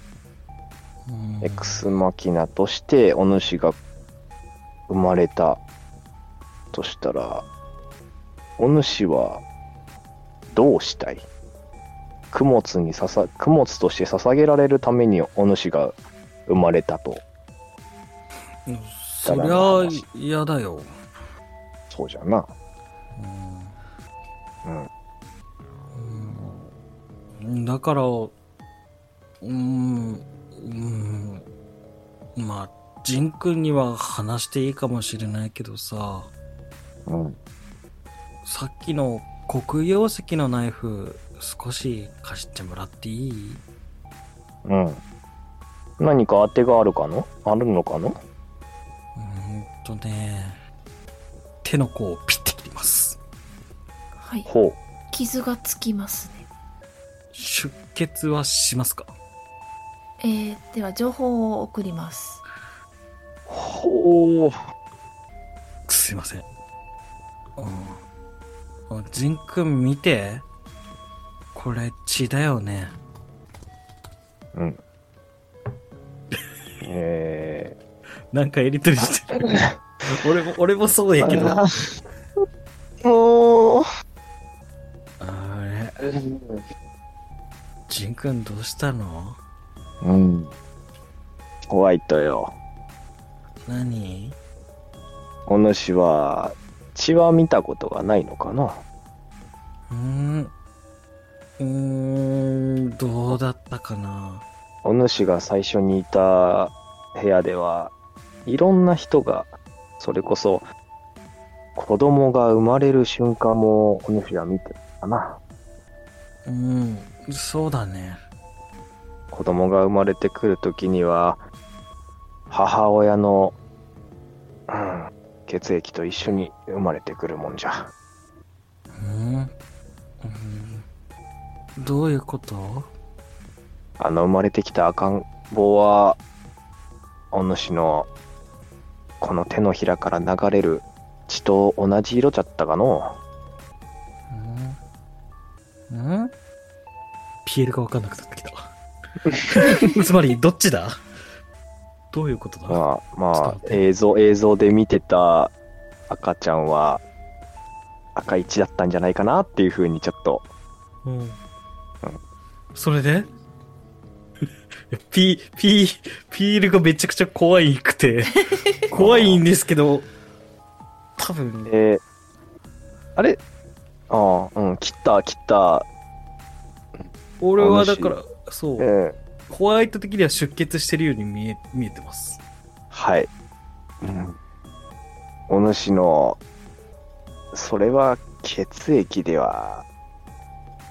うんエクスマキナとしてお主が生まれたとしたら、お主はどうしたい？供物にささ、供物として捧げられるためにお主が生まれたと。そりゃ嫌だよ。そうじゃな。うんうん。うんだから、うーん、うん、まあ、ジンくんには話していいかもしれないけどさ、うん。さっきの黒曜石のナイフ、少し貸してもらっていい？うん。何か当てがあるかの？あるのかの？うーんとね、手の甲をピッて切ります。はい。ほう。傷がつきますね。出血はしますか？えー、では情報を送ります。ほう。すいません。うん。あジンくん見て。これ血だよね。うん。えなんかやりとりしてる。俺も、俺もそうやけど。あー。もう。れジンくんどうしたの？うん。ホワイトよ。何？お主は血は見たことがないのかな？うーん。うーん、どうだったかな？お主が最初にいた部屋ではいろんな人がそれこそ子供が生まれる瞬間もお主は見てたかなうん、そうだね。子供が生まれてくるときには母親の、うん、血液と一緒に生まれてくるもんじゃ。うん、うん、どういうこと？あの生まれてきた赤ん坊はお主のこの手のひらから流れる血と同じ色じゃったかの。うん。ん。ピエールが分かんなくなってきた。つまり、どっちだ？どういうことだ？まあ、まあ映像、映像で見てた赤ちゃんは赤い血だったんじゃないかなっていうふうにちょっと、うん。それで？ピ、ピ、ピールがめちゃくちゃ怖いくて、怖いんですけど、多分ね、で、あれ？ああ、うん、切った、切った、俺はだから、そえう、ーホワイト的には出血してるように見え、見えてます。はい。うん。お主の、それは血液では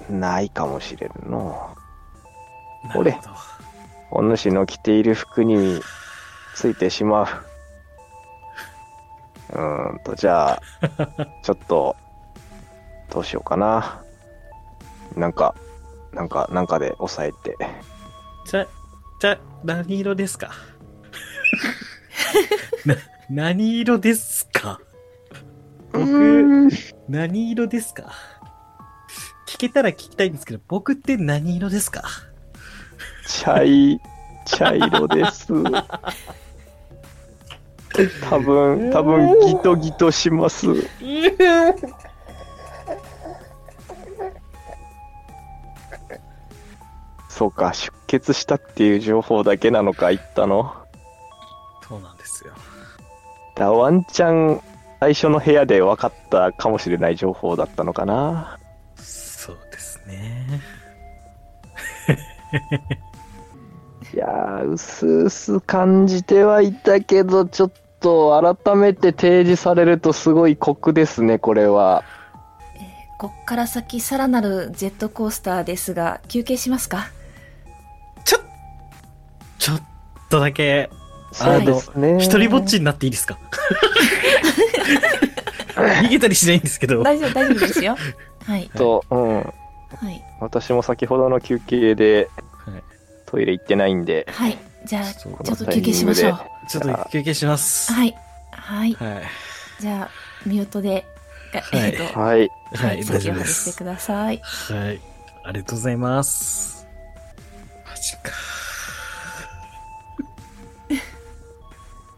ないかもしれんの。ほれなるほどお主の着ている服についてしまう。うーんと、じゃあ、ちょっと、どうしようかな。なんか、なんか、なんかで押さえて。じゃ、じゃ、何色ですか？な、何色ですか？僕、何色ですか？聞けたら聞きたいんですけど、僕って何色ですか？茶い、茶色です。多分、多分、ギトギトします。そうか、出血したっていう情報だけなのか、言ったの。そうなんですよ。だワンチャン、最初の部屋で分かったかもしれない情報だったのかな。そうですね。いやー、うすうす感じてはいたけど、ちょっと改めて提示されるとすごい酷ですね、これは。こっから先さらなるジェットコースターですが、休憩しますか？ちょっとだけ、そうですね。一人ぼっちになっていいですか？逃げたりしないんですけど。大丈夫、大丈夫ですよ。はい。と、うん。はい。私も先ほどの休憩ではいトイレ行ってないんで、はい。じゃあ、ちょっと休憩しましょう。ちょっと休憩します。はい。はい。はい。じゃあ、ミュートで、がはいえっと、はい。はい、大丈夫です。てください。はい。ありがとうございます。マジか。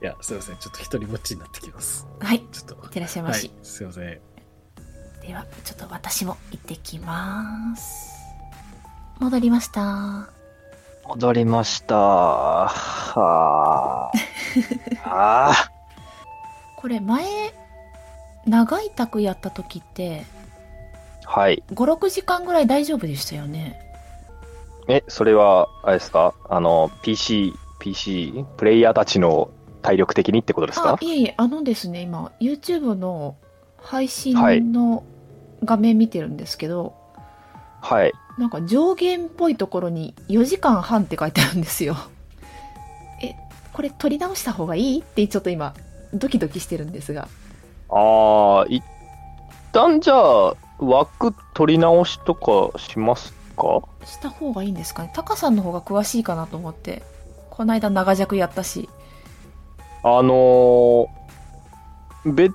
いや、すいません。ちょっと一人ぼっちになってきます。はい。いちょっと。ってらっしゃいまし。はい。すいません。では、ちょっと私も行ってきます。戻りました。戻りました。はあ。あこれ前、長い卓やった時って、ーはい。5、6時間ぐらい大丈夫でしたよね。え、それは、あれですか？あの、PC、PC、プレイヤーたちの体力的にってことですか、あいえいえ、あのですね、今、YouTube の配信はいの画面見てるんですけど、はい。なんか上限っぽいところに4時間半って書いてあるんですよ。え、これ取り直した方がいい？ってちょっと今、ドキドキしてるんですが。ああ、一旦じゃあ、枠取り直しとかしますか？した方がいいんですかねタカさんの方が詳しいかなと思って。この間長尺やったし。あのー、別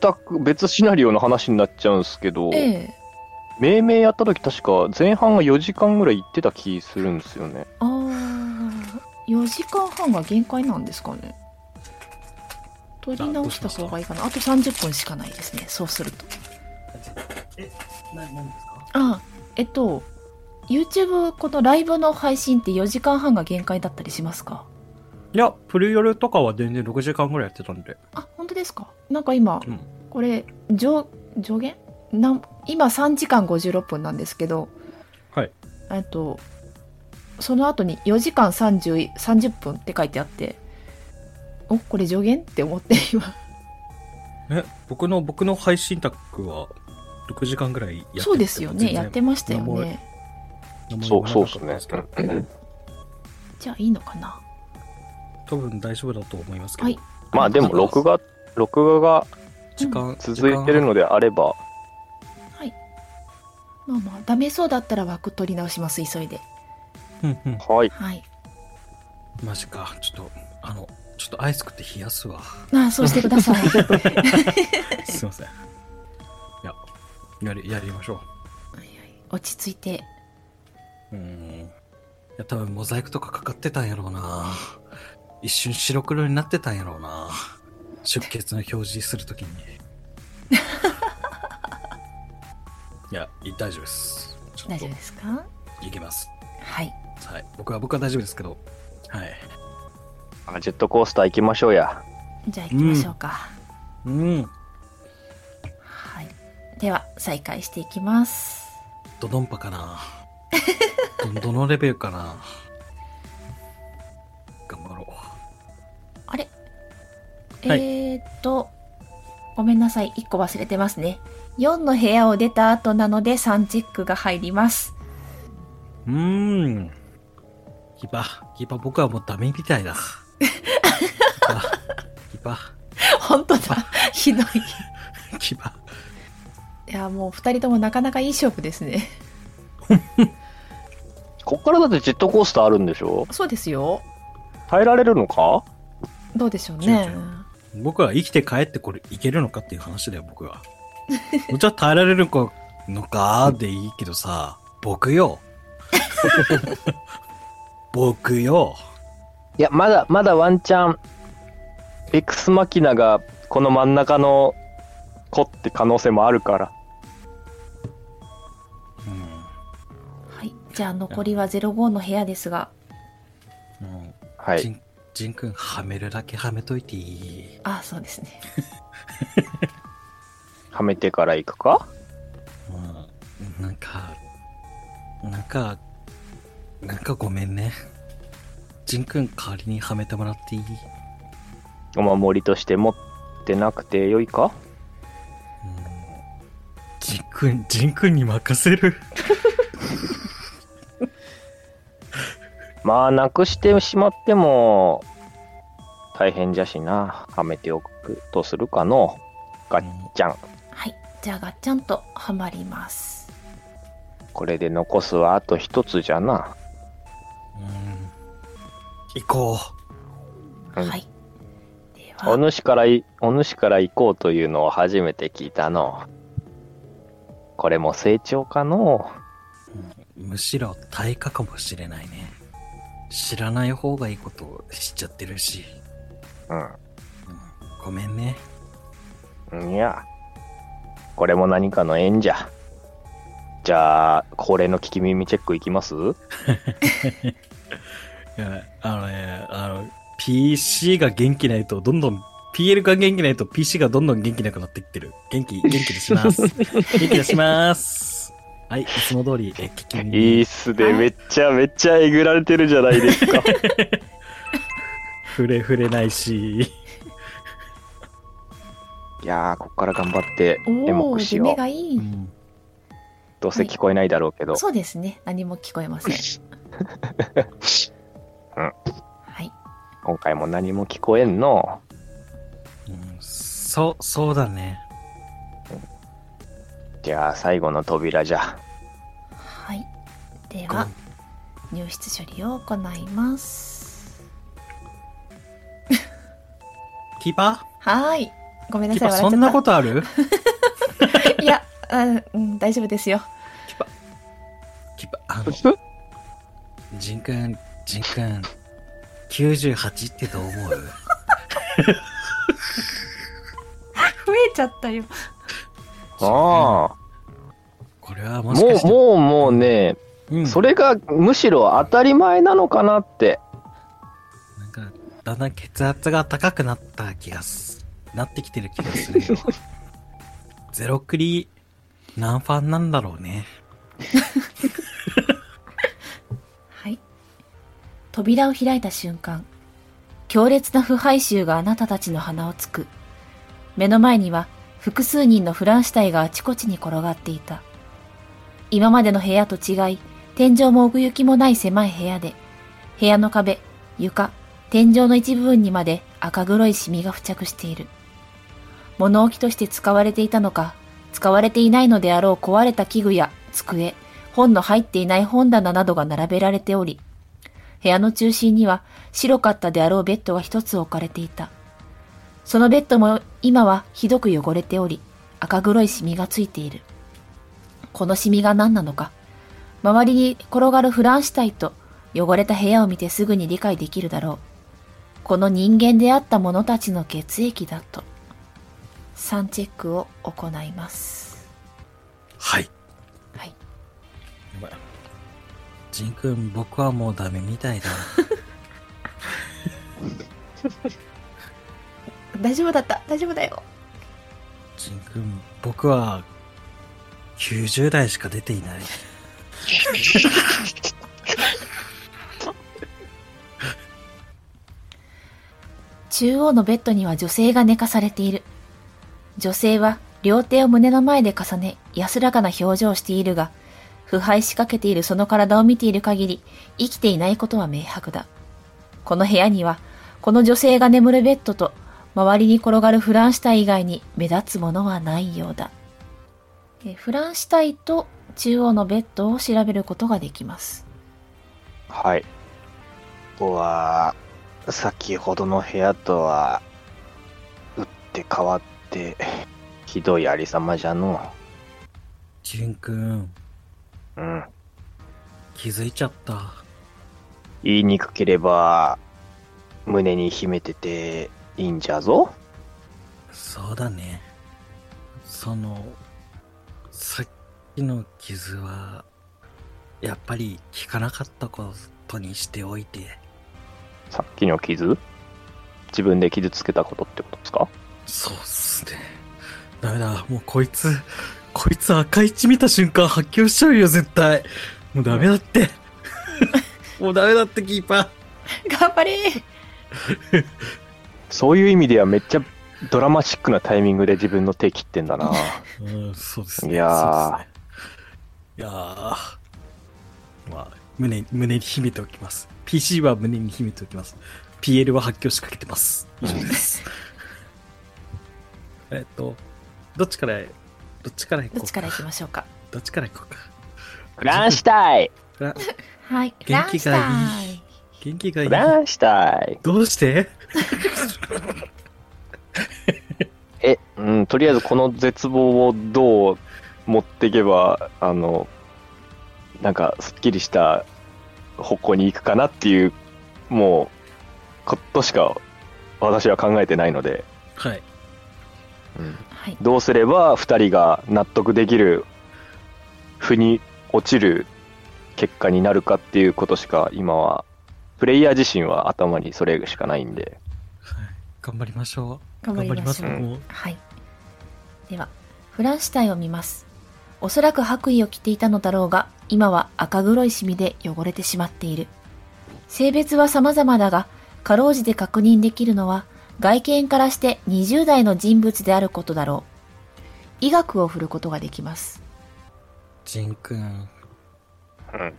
卓、別シナリオの話になっちゃうんですけど、ええ。命名やった時確か前半が4時間ぐらい行ってた気するんですよね。あー、4時間半が限界なんですかね取り直した方がいいかなあと30分しかないですね。そうすると。え、な、何ですか？あ、えっと、YouTube このライブの配信って4時間半が限界だったりしますか？いや、プリヨルとかは全然6時間ぐらいやってたんで。あ、本当ですか？なんか今、うんこれ、上、上限？なん今3時間56分なんですけど、はい。えっと、その後に4時間30 30分って書いてあって、お、これ上限？って思って今。え、僕の、僕の配信卓は6時間ぐらいやっててそうですよね。やってましたよね。そう、そうですねじゃあいいのかな？多分大丈夫だと思いますけど。はい。まあでも、録画、録画が時間、続いてるのであれば、まあまあ、ダメそうだったら枠取り直します、急いで。うんうん。はい。はい。マジか。ちょっと、あの、ちょっとアイス食って冷やすわ。あ、そうしてください。すいません。いや、やり、やりましょ落ち着いて。う。うん。いや、多分モザイクとかかかってたんやろうな。一瞬白黒になってたんやろうな。出血の表示するときに。いや、い大丈夫です。大丈夫ですか？いきます。はい。はい。僕は、僕は大丈夫ですけど。はい。あジェットコースター行きましょうや。じゃあ行きましょうか。うん。はい。では、再開していきます。ドドンパかなど、どのレベルかなはいえーっと、ごめんなさい。1個忘れてますね。4の部屋を出た後なので3チェックが入ります。うーん。キパ、キパ、僕はもうダメみたいだ。キパ、キパ、本当だ。ひどい。キパ。いや、もう2人ともなかなかいい勝負ですね。こっからだってジェットコースターあるんでしょ？そうですよ。耐えられるのか？どうでしょうねう。僕は生きて帰ってこれいけるのかっていう話だよ、僕は。もちろん耐えられるのかでいいけどさ、僕よ。僕よ。いや、まだ、まだワンチャン、エクスマキナがこの真ん中の子って可能性もあるから。うん。はい。じゃあ残りは05の部屋ですが、うんはい。ジン、ジンくん、はめるだけはめといていい？あ、そうですね。はめてから行くか？うん。なんか、なんか、なんかごめんね。ジンくん代わりにはめてもらっていい？お守りとして持ってなくてよいか？ジンくん、ジンくんに任せる。まあ、なくしてしまっても、大変じゃしな。はめておくとするかの。ガッチャン。はい。じゃあガッチャンとはまります。これで残すはあと一つじゃな。うん。行こうんはい。でおは、主からい、お主から行こうというのを初めて聞いたの。これも成長かのう。むしろ対価かもしれないね。知らない方がいいことを知っちゃってるし。ごめんね。うん。いや、これも何かの縁じゃ。じゃあ、恒例の聞き耳チェックいきます？いや、あのね、あの、PC が元気ないと、どんどん、PL が元気ないと PC がどんどん元気なくなっていってる。元気、元気でします。元気でします。はい、いつも通り、え、聞き耳。いいっすね。めっちゃめっちゃえぐられてるじゃないですか。触れ触れないし。いやー、こっから頑張っておエモくしよう。夢がいい。うんどうせ聞こえないだろうけど。そうですね。何も聞こえません。うんはい。今回も何も聞こえんの？うんそう、そうだね。じゃあ、最後の扉じゃ。はい。では、入室処理を行います。キーパはーい。ごめんーなさい、キーパーそんなことある？と いや、あうん、大丈夫ですよ。キーパー、キーパー、あの、ジンくん、ジンくん、98ってどう思う？増えちゃったよ。ああ。これはももう、しかして、もう、もうね、うんそれがむしろ当たり前なのかなって。なんか、だんだん血圧が高くなった気がす、なってきてる気がするよ。ゼロクリ、何ファンなんだろうね。はい。扉を開いた瞬間、強烈な腐敗臭があなたたちの鼻をつく。目の前には複数人のフラン死体があちこちに転がっていた。今までの部屋と違い、天井も奥行きもない狭い部屋で、部屋の壁、床、天井の一部分にまで赤黒いシミが付着している。物置として使われていたのか、使われていないのであろう壊れた器具や机、本の入っていない本棚などが並べられており、部屋の中心には白かったであろうベッドが一つ置かれていた。そのベッドも今はひどく汚れており、赤黒いシミがついている。このシミが何なのか、周りに転がるフランシュタイと汚れた部屋を見てすぐに理解できるだろう。この人間であった者たちの血液だと。3チェックを行います。はい。はい。やばい。ジン君、僕はもうダメみたいだ。大丈夫だった。大丈夫だよ。ジン君、僕は90代しか出ていない。中央のベッドには女性が寝かされている。女性は両手を胸の前で重ね、安らかな表情をしているが、腐敗しかけているその体を見ている限り、生きていないことは明白だ。この部屋には、この女性が眠るベッドと、周りに転がるフランシュタイ以外に目立つものはないようだ。フランシュタイと中央のベッドを調べることができます。はい。ここは、先ほどの部屋とは、打って変わって、ひどいありさまじゃのジン君、う。うん。気づいちゃった。言いにくければ、胸に秘めてていいんじゃぞ。そうだね。その、さっきの傷は、やっぱり効かなかったことにしておいて。さっきの傷？自分で傷つけたことってことですか？そうっすね。ダメだ、もうこいつ、こいつ赤い血見た瞬間発狂しちゃうよ、絶対。もうダメだって。もうダメだって、キーパー。頑張れそういう意味ではめっちゃドラマチックなタイミングで自分の手切ってんだな。うん、そうですね。いやーそうですね。いやーまあ、胸に、胸に秘めておきます。PC は胸に秘めておきます。PL は発狂しかけてます。以上です。えっと、どっちから、どっちから行こうどっちから行きましょうか。どっちから行こうか。フランシュタイフラはい。元気がいいランシュタイ元気がいいフ。ランシュタイどうして？え、うん、とりあえずこの絶望をどう持っていけば、あの、なんか、すっきりした方向に行くかなっていう、もう、ことしか私は考えてないので、はい。うん、はい。どうすれば2人が納得できる、腑に落ちる結果になるかっていうことしか今は、プレイヤー自身は頭にそれしかないんで、はい。頑張りましょう。頑張りましょう。頑張りますもうはい。では、フランシュタイを見ます。おそらく白衣を着ていたのだろうが、今は赤黒いシミで汚れてしまっている。性別は様々だが、かろうじて確認できるのは、外見からして20代の人物であることだろう。医学を振ることができます。ジンくん、うん。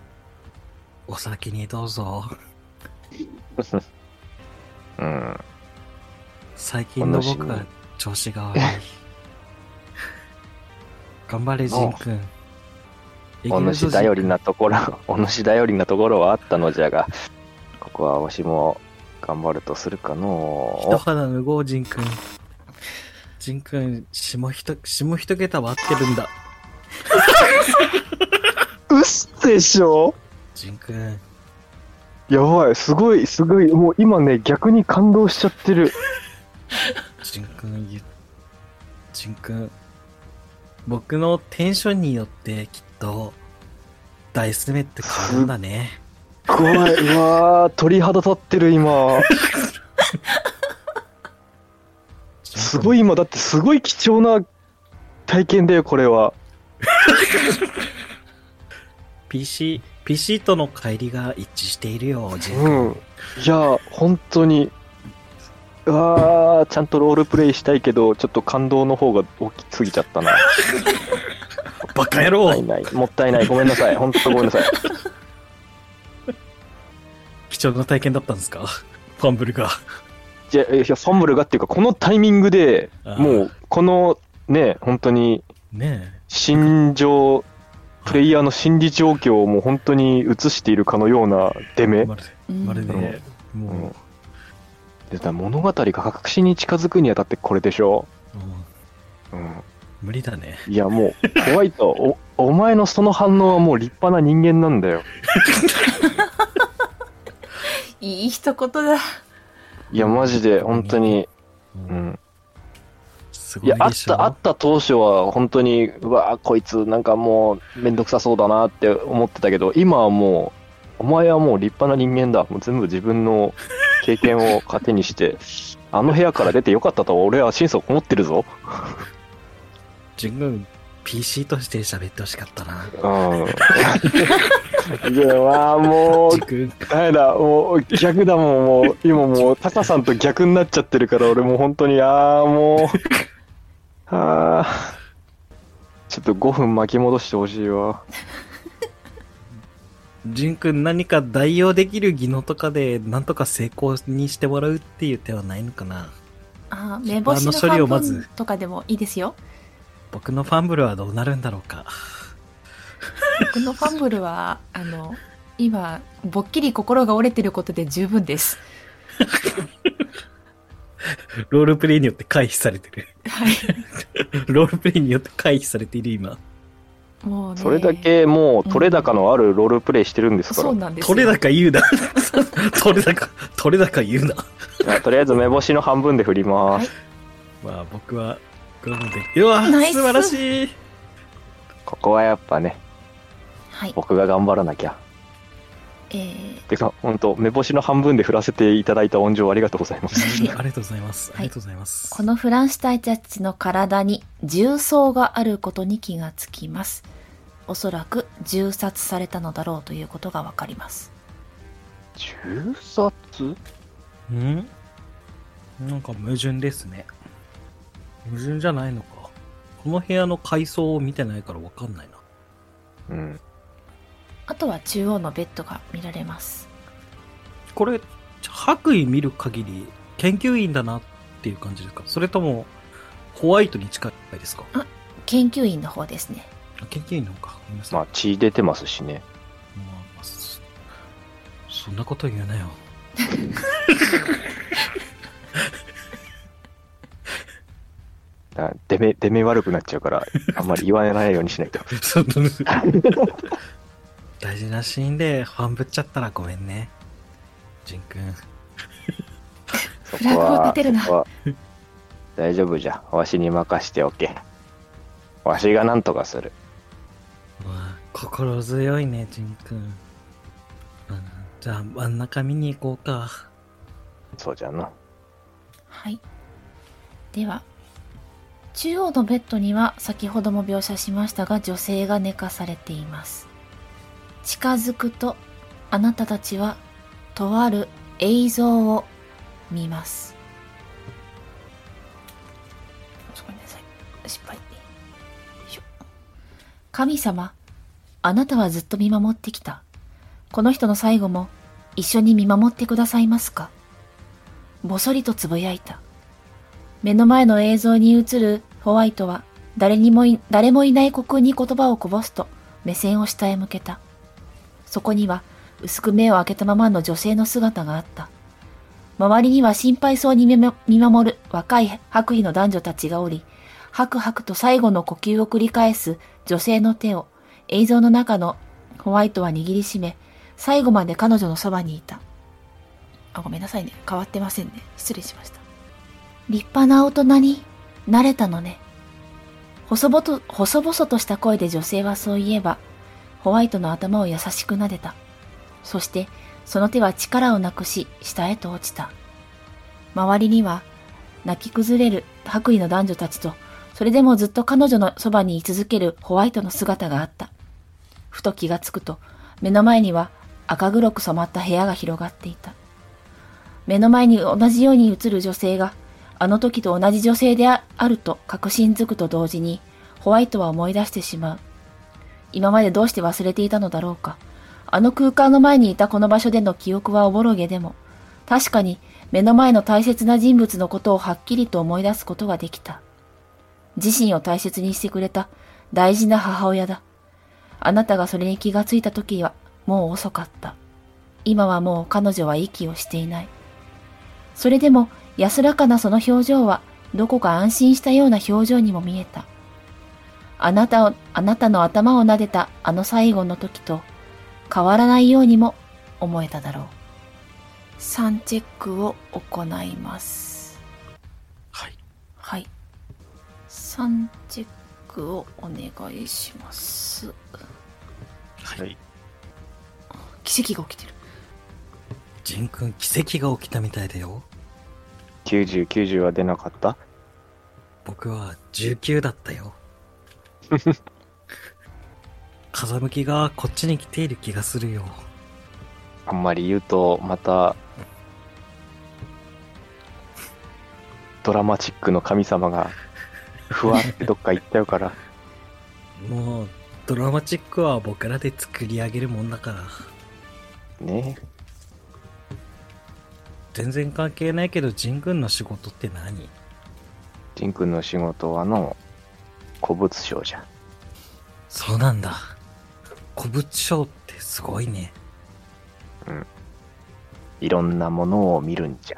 お先にどうぞ。うん。最近の僕は調子が悪い。頑張れ、ジンくん。お主頼りなところ、お主頼りなところはあったのじゃが、ここはわしも頑張るとするか一の肌脱ごう、ジンくん。ジンくん、下一、下一桁は合ってるんだ。う。うっでしょ？ジンくん、やばい、すごい、すごい、もう今ね、逆に感動しちゃってる。ジンくん、ゆジンくん。僕のテンションによってきっと、ダイス目って変わるんだね。怖い、うわー、鳥肌立ってる今。すごい。い今、だってすごい貴重な体験だよ、これは。PC、PC との帰りが一致しているよ、ジンく。うんん。いや、本当に。うわー、ちゃんとロールプレイしたいけど、ちょっと感動の方が大きすぎちゃったな。バカ野郎もったいない。もったいない。ごめんなさい。本当ごめんなさい。貴重な体験だったんですか？ファンブルが。じゃいや、ファンブルがっていうか、このタイミングでもう、このね、本当にね心情え。プレイヤーの心理状況をもう本当に映しているかのような出目。まるで、うんまるで、もうんで物語が確信に近づくにあたってこれでしょ？う、もうん、う無理だね。いやもう、ホワイト、お、お前のその反応はもう立派な人間なんだよ。いい一言だ。いや、マジで、本当に、ううんいや、あっ。た、あった当初は本当に、うわこいつなんかもうめんどくさそうだなって思ってたけど、今はもう、お前はもう立派な人間だ。もう全部自分の経験を糧にして、あの部屋から出てよかったと俺は心底思ってるぞ。純軍、PC として喋ってほしかったな。うん。いや、まあもうダメだ、もう逆だもん、もう、今もう、タカさんと逆になっちゃってるから、俺もう本当に、ああ、もう、ああ、ちょっと5分巻き戻してほしいわ。純君何か代用できる技能とかでなんとか成功にしてもらうっていう手はないのかなあー目星の処理をま半ず分とかでもいいですよ。僕のファンブルはどうなるんだろうか。僕のファンブルは、あの、今、ぼっきり心が折れてることで十分です。ロールプレイによって回避されてる。はい。ロールプレイによって回避されている今。もうね。それだけもう、取れ高のあるロールプレイしてるんですから。そうなんですよ。取れ高言うな。取れ高、取れ高言うな。とりあえず、目星の半分で振ります。まあ僕は、これもで、うわ、素晴らしい。ここはやっぱね、はい。僕が頑張らなきゃ。えー、てか、本当目星の半分で振らせていただいた恩情ありがとうございます。ありがとうございます。あはいりがとうございます。このフランス隊たちの体に重曹があることに気がつきます。おそらく銃殺されたのだろうということがわかります。銃殺？ん？なんか矛盾ですね。矛盾じゃないのか。この部屋の階層を見てないからわかんないな。うん。あとは中央のベッドが見られます。これ、白衣見る限り、研究員だなっていう感じですか？それとも、ホワイトに近いですか？研究員の方ですね。あ研究員の方か。ごめんなさい。まあ、血出てますしね。まあまあそそんなこと言うなよ。だ出目、出目悪くなっちゃうから、あんまり言わないようにしないと。大事なシーンでファンぶっちゃったらごめんね。ジンくん。そフラグを立てるなそこは大丈夫じゃ。わしに任しておけ。わしが何とかする。まあ、心強いね、ジンくんじゃあ、真ん中見に行こうか。そうじゃな。はい。では、中央のベッドには先ほども描写しましたが女性が寝かされています。近づくとあなたたちはとある映像を見ます。神様、あなたはずっと見守ってきた。この人の最後も一緒に見守ってくださいますか？ぼそりとつぶやいた。目の前の映像に映るホワイトは誰にもい、誰もいない虚空に言葉をこぼすと目線を下へ向けた。そこには薄く目を開けたままの女性の姿があった。周りには心配そうに見守る若い白衣の男女たちがおり、ハクハクと最後の呼吸を繰り返す女性の手を映像の中のホワイトは握りしめ、最後まで彼女のそばにいた。あ、ごめんなさいね。変わってませんね。失礼しました。立派な大人になれたのね。細々と、細々とした声で女性はそういえば、ホワイトの頭を優しく撫でた。そして、その手は力をなくし、下へと落ちた。周りには、泣き崩れる白衣の男女たちと、それでもずっと彼女のそばに居続けるホワイトの姿があった。ふと気がつくと、目の前には赤黒く染まった部屋が広がっていた。目の前に同じように映る女性が、あの時と同じ女性であると確信づくと同時に、ホワイトは思い出してしまう。今までどうして忘れていたのだろうか。あの空間の前にいたこの場所での記憶はおぼろげでも、確かに目の前の大切な人物のことをはっきりと思い出すことができた。自身を大切にしてくれた大事な母親だ。あなたがそれに気がついた時はもう遅かった。今はもう彼女は息をしていない。それでも安らかなその表情はどこか安心したような表情にも見えた。あなたを、あなたの頭を撫でたあの最後の時と変わらないようにも思えただろう。3チェックを行います。3チェックをお願いします。はい。奇跡が起きてる。ジン君、奇跡が起きたみたいだよ。90、90は出なかった？僕は19だったよ。風向きがこっちに来ている気がするよ。あんまり言うと、また、ドラマチックの神様が、ふわってどっか行っちゃうから。もう、ドラマチックは僕らで作り上げるもんだから。ね全然関係ないけど、ジン君の仕事って何？ジン君の仕事はの、古物商じゃ。そうなんだ。古物商ってすごいね。いろんなものを見るんじゃ。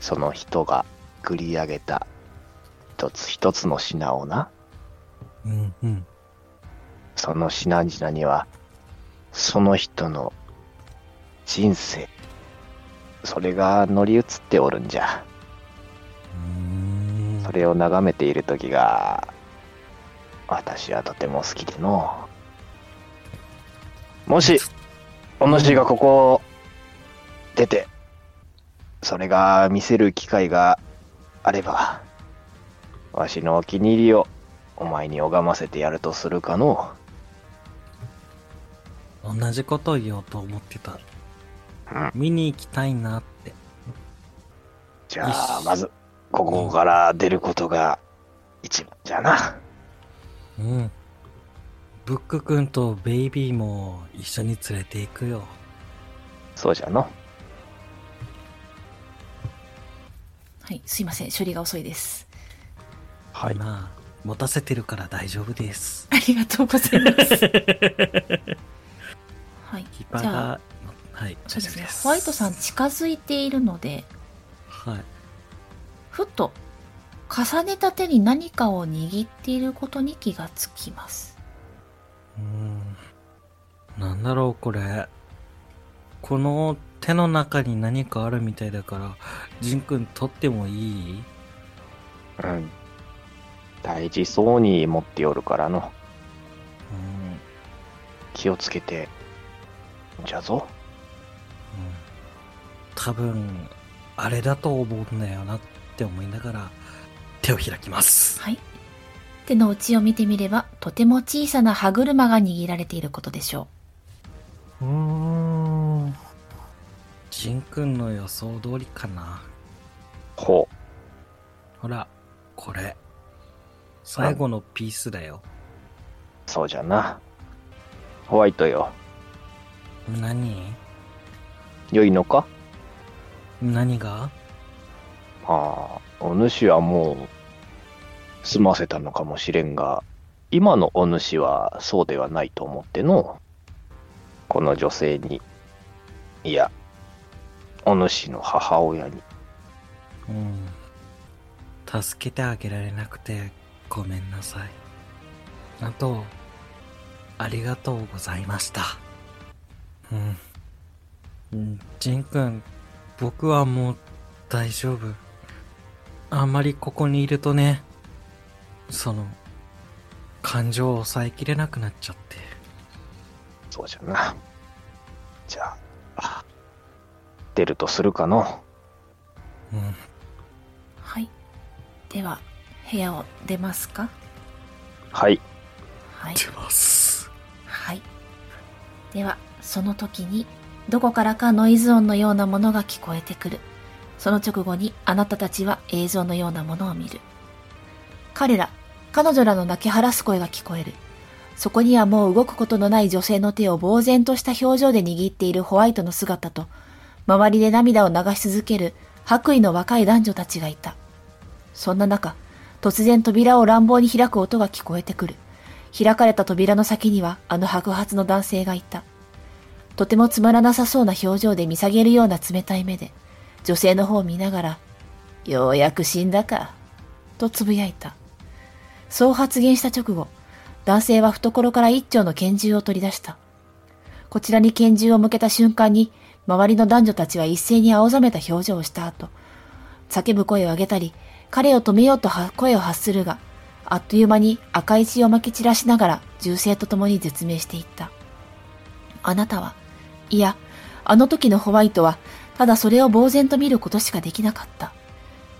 その人が繰り上げた一つ一つの品をな、うんうん。その品々には、その人の人生、それが乗り移っておるんじゃ。それを眺めている時が、私はとても好きでの。もし、お主がここを出て、それが見せる機会があれば、わしのお気に入りをお前に拝ませてやるとするかの。同じこと言おうと思ってた。うん見に行きたいなって。じゃあまず、ここから出ることが一番じゃな。うん。ブック君とベイビーも一緒に連れて行くよ。そうじゃの。はい、すいません。処理が遅いです。はい。まあ、持たせてるから大丈夫です。ありがとうございます。はいキー。パーじゃあ、が、はい、そうですね。ホワイトさん近づいているので、はい。ふと、重ねた手に何かを握っていることに気がつきます。うーん。なんだろう、これ。この手の中に何かあるみたいだから、ジン君取ってもいい？うん。大事そうに持っておるからの。うん。気をつけて。じゃぞ。多分、あれだと思うんだよなって思いながら、手を開きます。はい。手の内を見てみれば、とても小さな歯車が握られていることでしょうーん。ジン君の予想通りかな。ほほら、これ。最後のピースだよ。う。そうじゃな。ホワイトよ。何？良いのか？何が？ああ、お主はもう、済ませたのかもしれんが、今のお主はそうではないと思っての。この女性に、いや、お主の母親に、うん。助けてあげられなくてごめんなさい。あと、ありがとうございました。うん。うんジン君、僕はもう大丈夫。あんまりここにいるとね、その、感情を抑えきれなくなっちゃって。そうじゃな。じゃあ、あ出るとするかの。うん。う。はい。では、部屋を出ますか？はい。はい。出ます。はい。では、その時に、どこからかノイズ音のようなものが聞こえてくる。その直後にあなたたちは映像のようなものを見る。彼ら、彼女らの泣き晴らす声が聞こえる。そこにはもう動くことのない女性の手を呆然とした表情で握っているホワイトの姿と、周りで涙を流し続ける白衣の若い男女たちがいた。そんな中、突然扉を乱暴に開く音が聞こえてくる。開かれた扉の先にはあの白髪の男性がいた。とてもつまらなさそうな表情で見下げるような冷たい目で、女性の方を見ながら、ようやく死んだか、とつぶやいた。そう発言した直後、男性は懐から一丁の拳銃を取り出した。こちらに拳銃を向けた瞬間に、周りの男女たちは一斉に青ざめた表情をした後、叫ぶ声を上げたり、彼を止めようと声を発するが、あっという間に赤い血をまき散らしながら銃声と共に絶命していった。あなたは、いや、あの時のホワイトは、ただそれを呆然と見ることしかできなかった。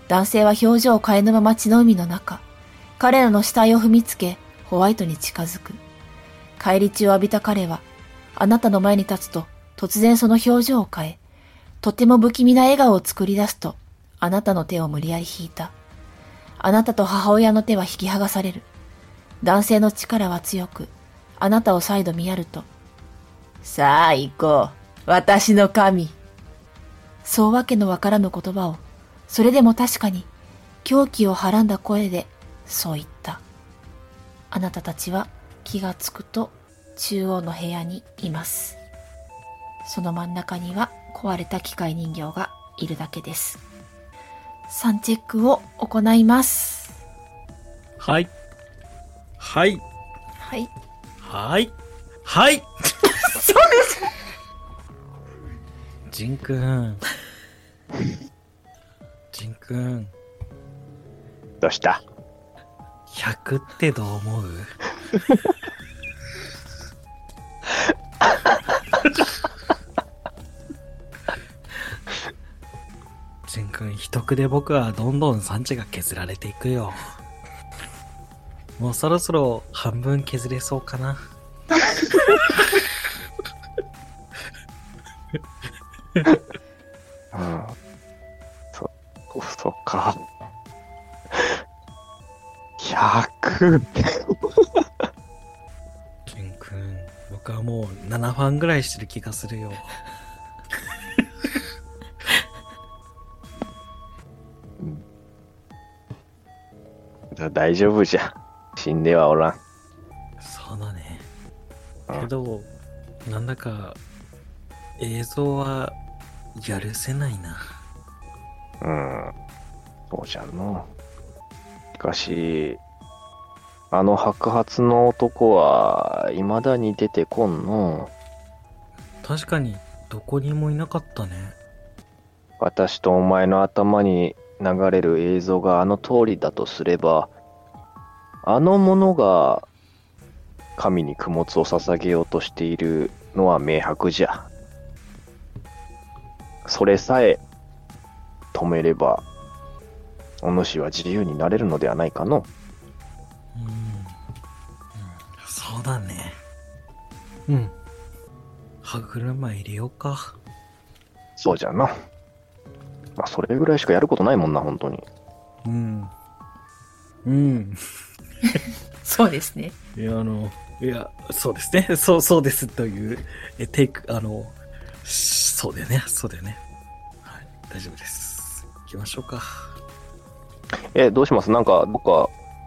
男性は表情を変えぬまま血の海の中、彼らの死体を踏みつけ、ホワイトに近づく。帰り血を浴びた彼は、あなたの前に立つと、突然その表情を変え、とても不気味な笑顔を作り出すと、あなたの手を無理やり引いた。あなたと母親の手は引き剥がされる。男性の力は強く、あなたを再度見やると、さあ行こう。私の神。そうわけのわからぬ言葉を、それでも確かに、狂気をはらんだ声で、そう言った。あなたたちは気がつくと中央の部屋にいます。その真ん中には壊れた機械人形がいるだけです。3チェックを行います。はい。はい。はい。はい。はい。そうですジンくん。ジンくん。どうした？100ってどう思う？ンくん、一区で僕はどんどん産地が削られていくよ。もうそろそろ半分削れそうかな。うん。そ、そっか。100! ケン君、僕はもう7ファンぐらいしてる気がするよ。大丈夫じゃ。死んではおらん。そうだね。けど、なんだか映像はやるせないな。うん。そうじゃんの。しかし、あの白髪の男は、未だに出てこんの。確かに、どこにもいなかったね。私とお前の頭に流れる映像があの通りだとすれば、あの者が神に供物を捧げようとしているのは明白じゃ。それさえ止めれば、お主は自由になれるのではないかの。うん、うん、そうだね。うん。歯車入れようか。そうじゃな。まあ、それぐらいしかやることないもんな、本当に。うん。うん。そうですね。いや、あの、いや、そうですね。そう、そうですという、え、テイク、あの、そうだよね。そうだよね。はい。大丈夫です。行きましょうか。え、どうします？なんか、どっか